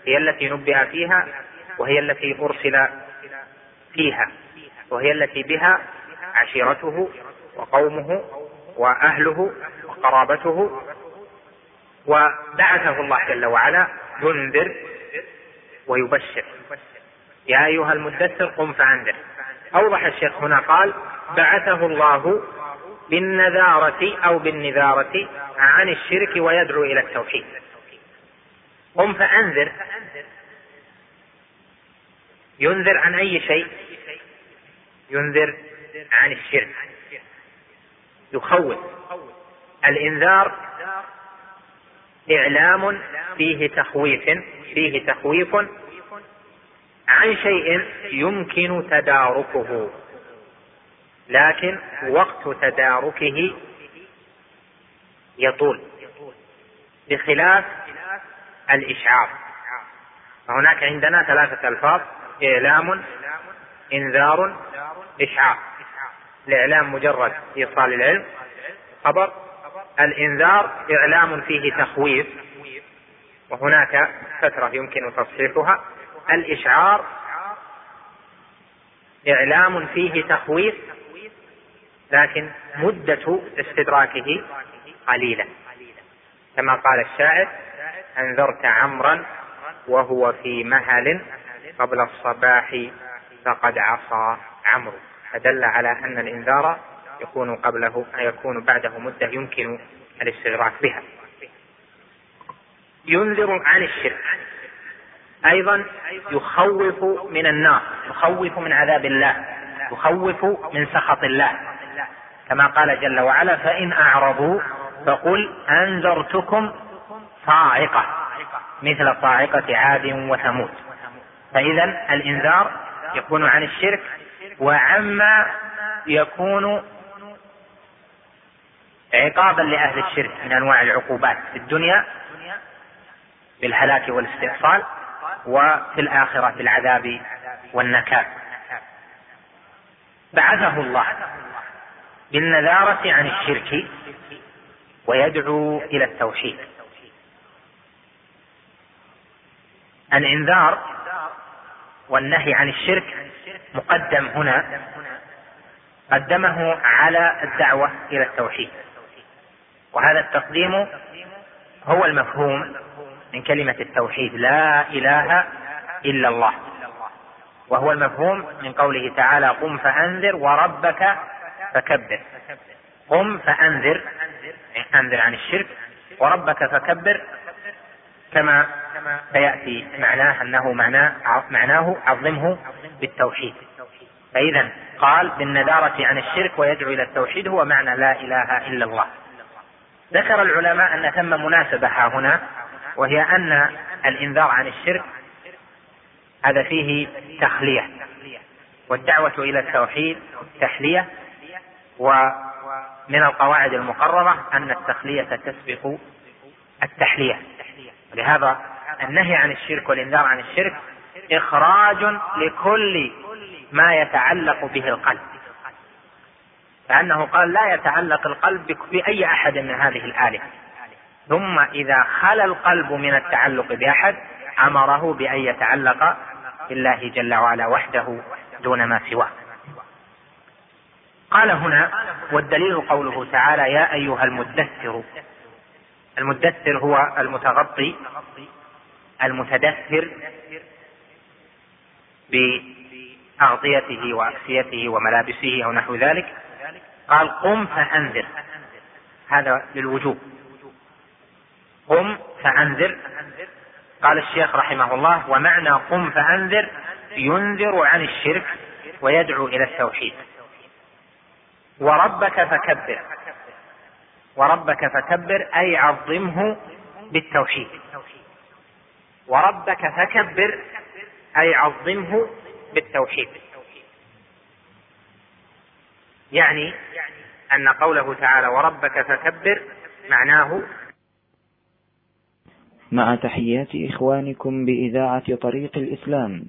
هي التي نبئ فيها وهي التي أرسل فيها وهي التي بها عشيرته وقومه وأهله وقرابته وبعثه الله جل وعلا ينذر ويبشر. يا أيها المدثر قم فأنذر. أوضح الشيخ هنا قال بعثه الله بالنذارة أو بالنذارة عن الشرك ويدعو إلى التوحيد. قم فأنذر. ينذر عن أي شيء؟ ينذر عن الشرك. يخوف. الإنذار إعلام فيه تخويف فيه تخويف عن شيء يمكن تداركه لكن وقت تداركه يطول بخلاف الإشعار فهناك عندنا ثلاثة ألفاظ إعلام إنذار إشعار الإعلام مجرد إيصال العلم خبر الإنذار إعلام فيه تخويف وهناك فترة يمكن تصحيحها الإشعار إعلام فيه تخويف لكن مدة استدراكه قليلة. كما قال الشاعر أنذرت عمرا وهو في مهل قبل الصباح فقد عصى عمرو. فدل على أن الإنذار يكون قبله يكون بعده مدة يمكن الاستدراك بها. ينذر عن الشرك. أيضا يخوف من النار يخوف من عذاب الله يخوف من سخط الله. كما قال جل وعلا فإن أعرضوا فقل أنذرتكم صاعقة مثل صاعقة عاد وثمود. فإذا الإنذار يكون عن الشرك وعما يكون عقابا لأهل الشرك من أنواع العقوبات في الدنيا بالهلاك والاستئصال وفي الآخرة بالعذاب والنكال. بعثه الله بالنذارة عن الشرك ويدعو إلى التوحيد. الإنذار والنهي عن الشرك مقدم هنا قدمه على الدعوة إلى التوحيد. وهذا التقديم هو المفهوم من كلمة التوحيد. لا إله إلا الله. وهو المفهوم من قوله تعالى قم فأنذر وربك فكبر. قم فأنذر أنذر عن الشرك وربك فكبر كما سيأتي معناه أنه معناه معناه عظمه بالتوحيد. فإذا قال بالندارة عن الشرك ويدعو إلى التوحيد هو معنى لا إله إلا الله. ذكر العلماء أن ثم مناسبة ها هنا وهي أن الإنذار عن الشرك هذا فيه تخلية والدعوة إلى التوحيد تحلية ومن القواعد المقررة أن التخلية تسبق التحلية. لهذا النهي عن الشرك والإنذار عن الشرك إخراج لكل ما يتعلق به القلب. كأنه قال لا يتعلق القلب بأي أحد من هذه الآلهة. ثم إذا خلا القلب من التعلق بأحد أمره بأن يتعلق بالله جل وعلا وحده دون ما سواه. قال هنا والدليل قوله تعالى يا أيها المدثر. المدثر هو المتغطي المتدثر بأغطيته وأكسيته وملابسه أو نحو ذلك. قال قم فأنذر. هذا للوجوب. قم فأنذر. قال الشيخ رحمه الله ومعنى قم فأنذر ينذر عن الشرك ويدعو إلى التوحيد. وربك فكبر. وربك فكبر أي عظمه بالتوحيد. وربك فكبر أي عظمه بالتوحيد. يعني أن قوله تعالى وربك فكبر معناه مع تحيات إخوانكم بإذاعة طريق الإسلام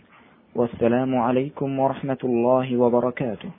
والسلام عليكم ورحمة الله وبركاته.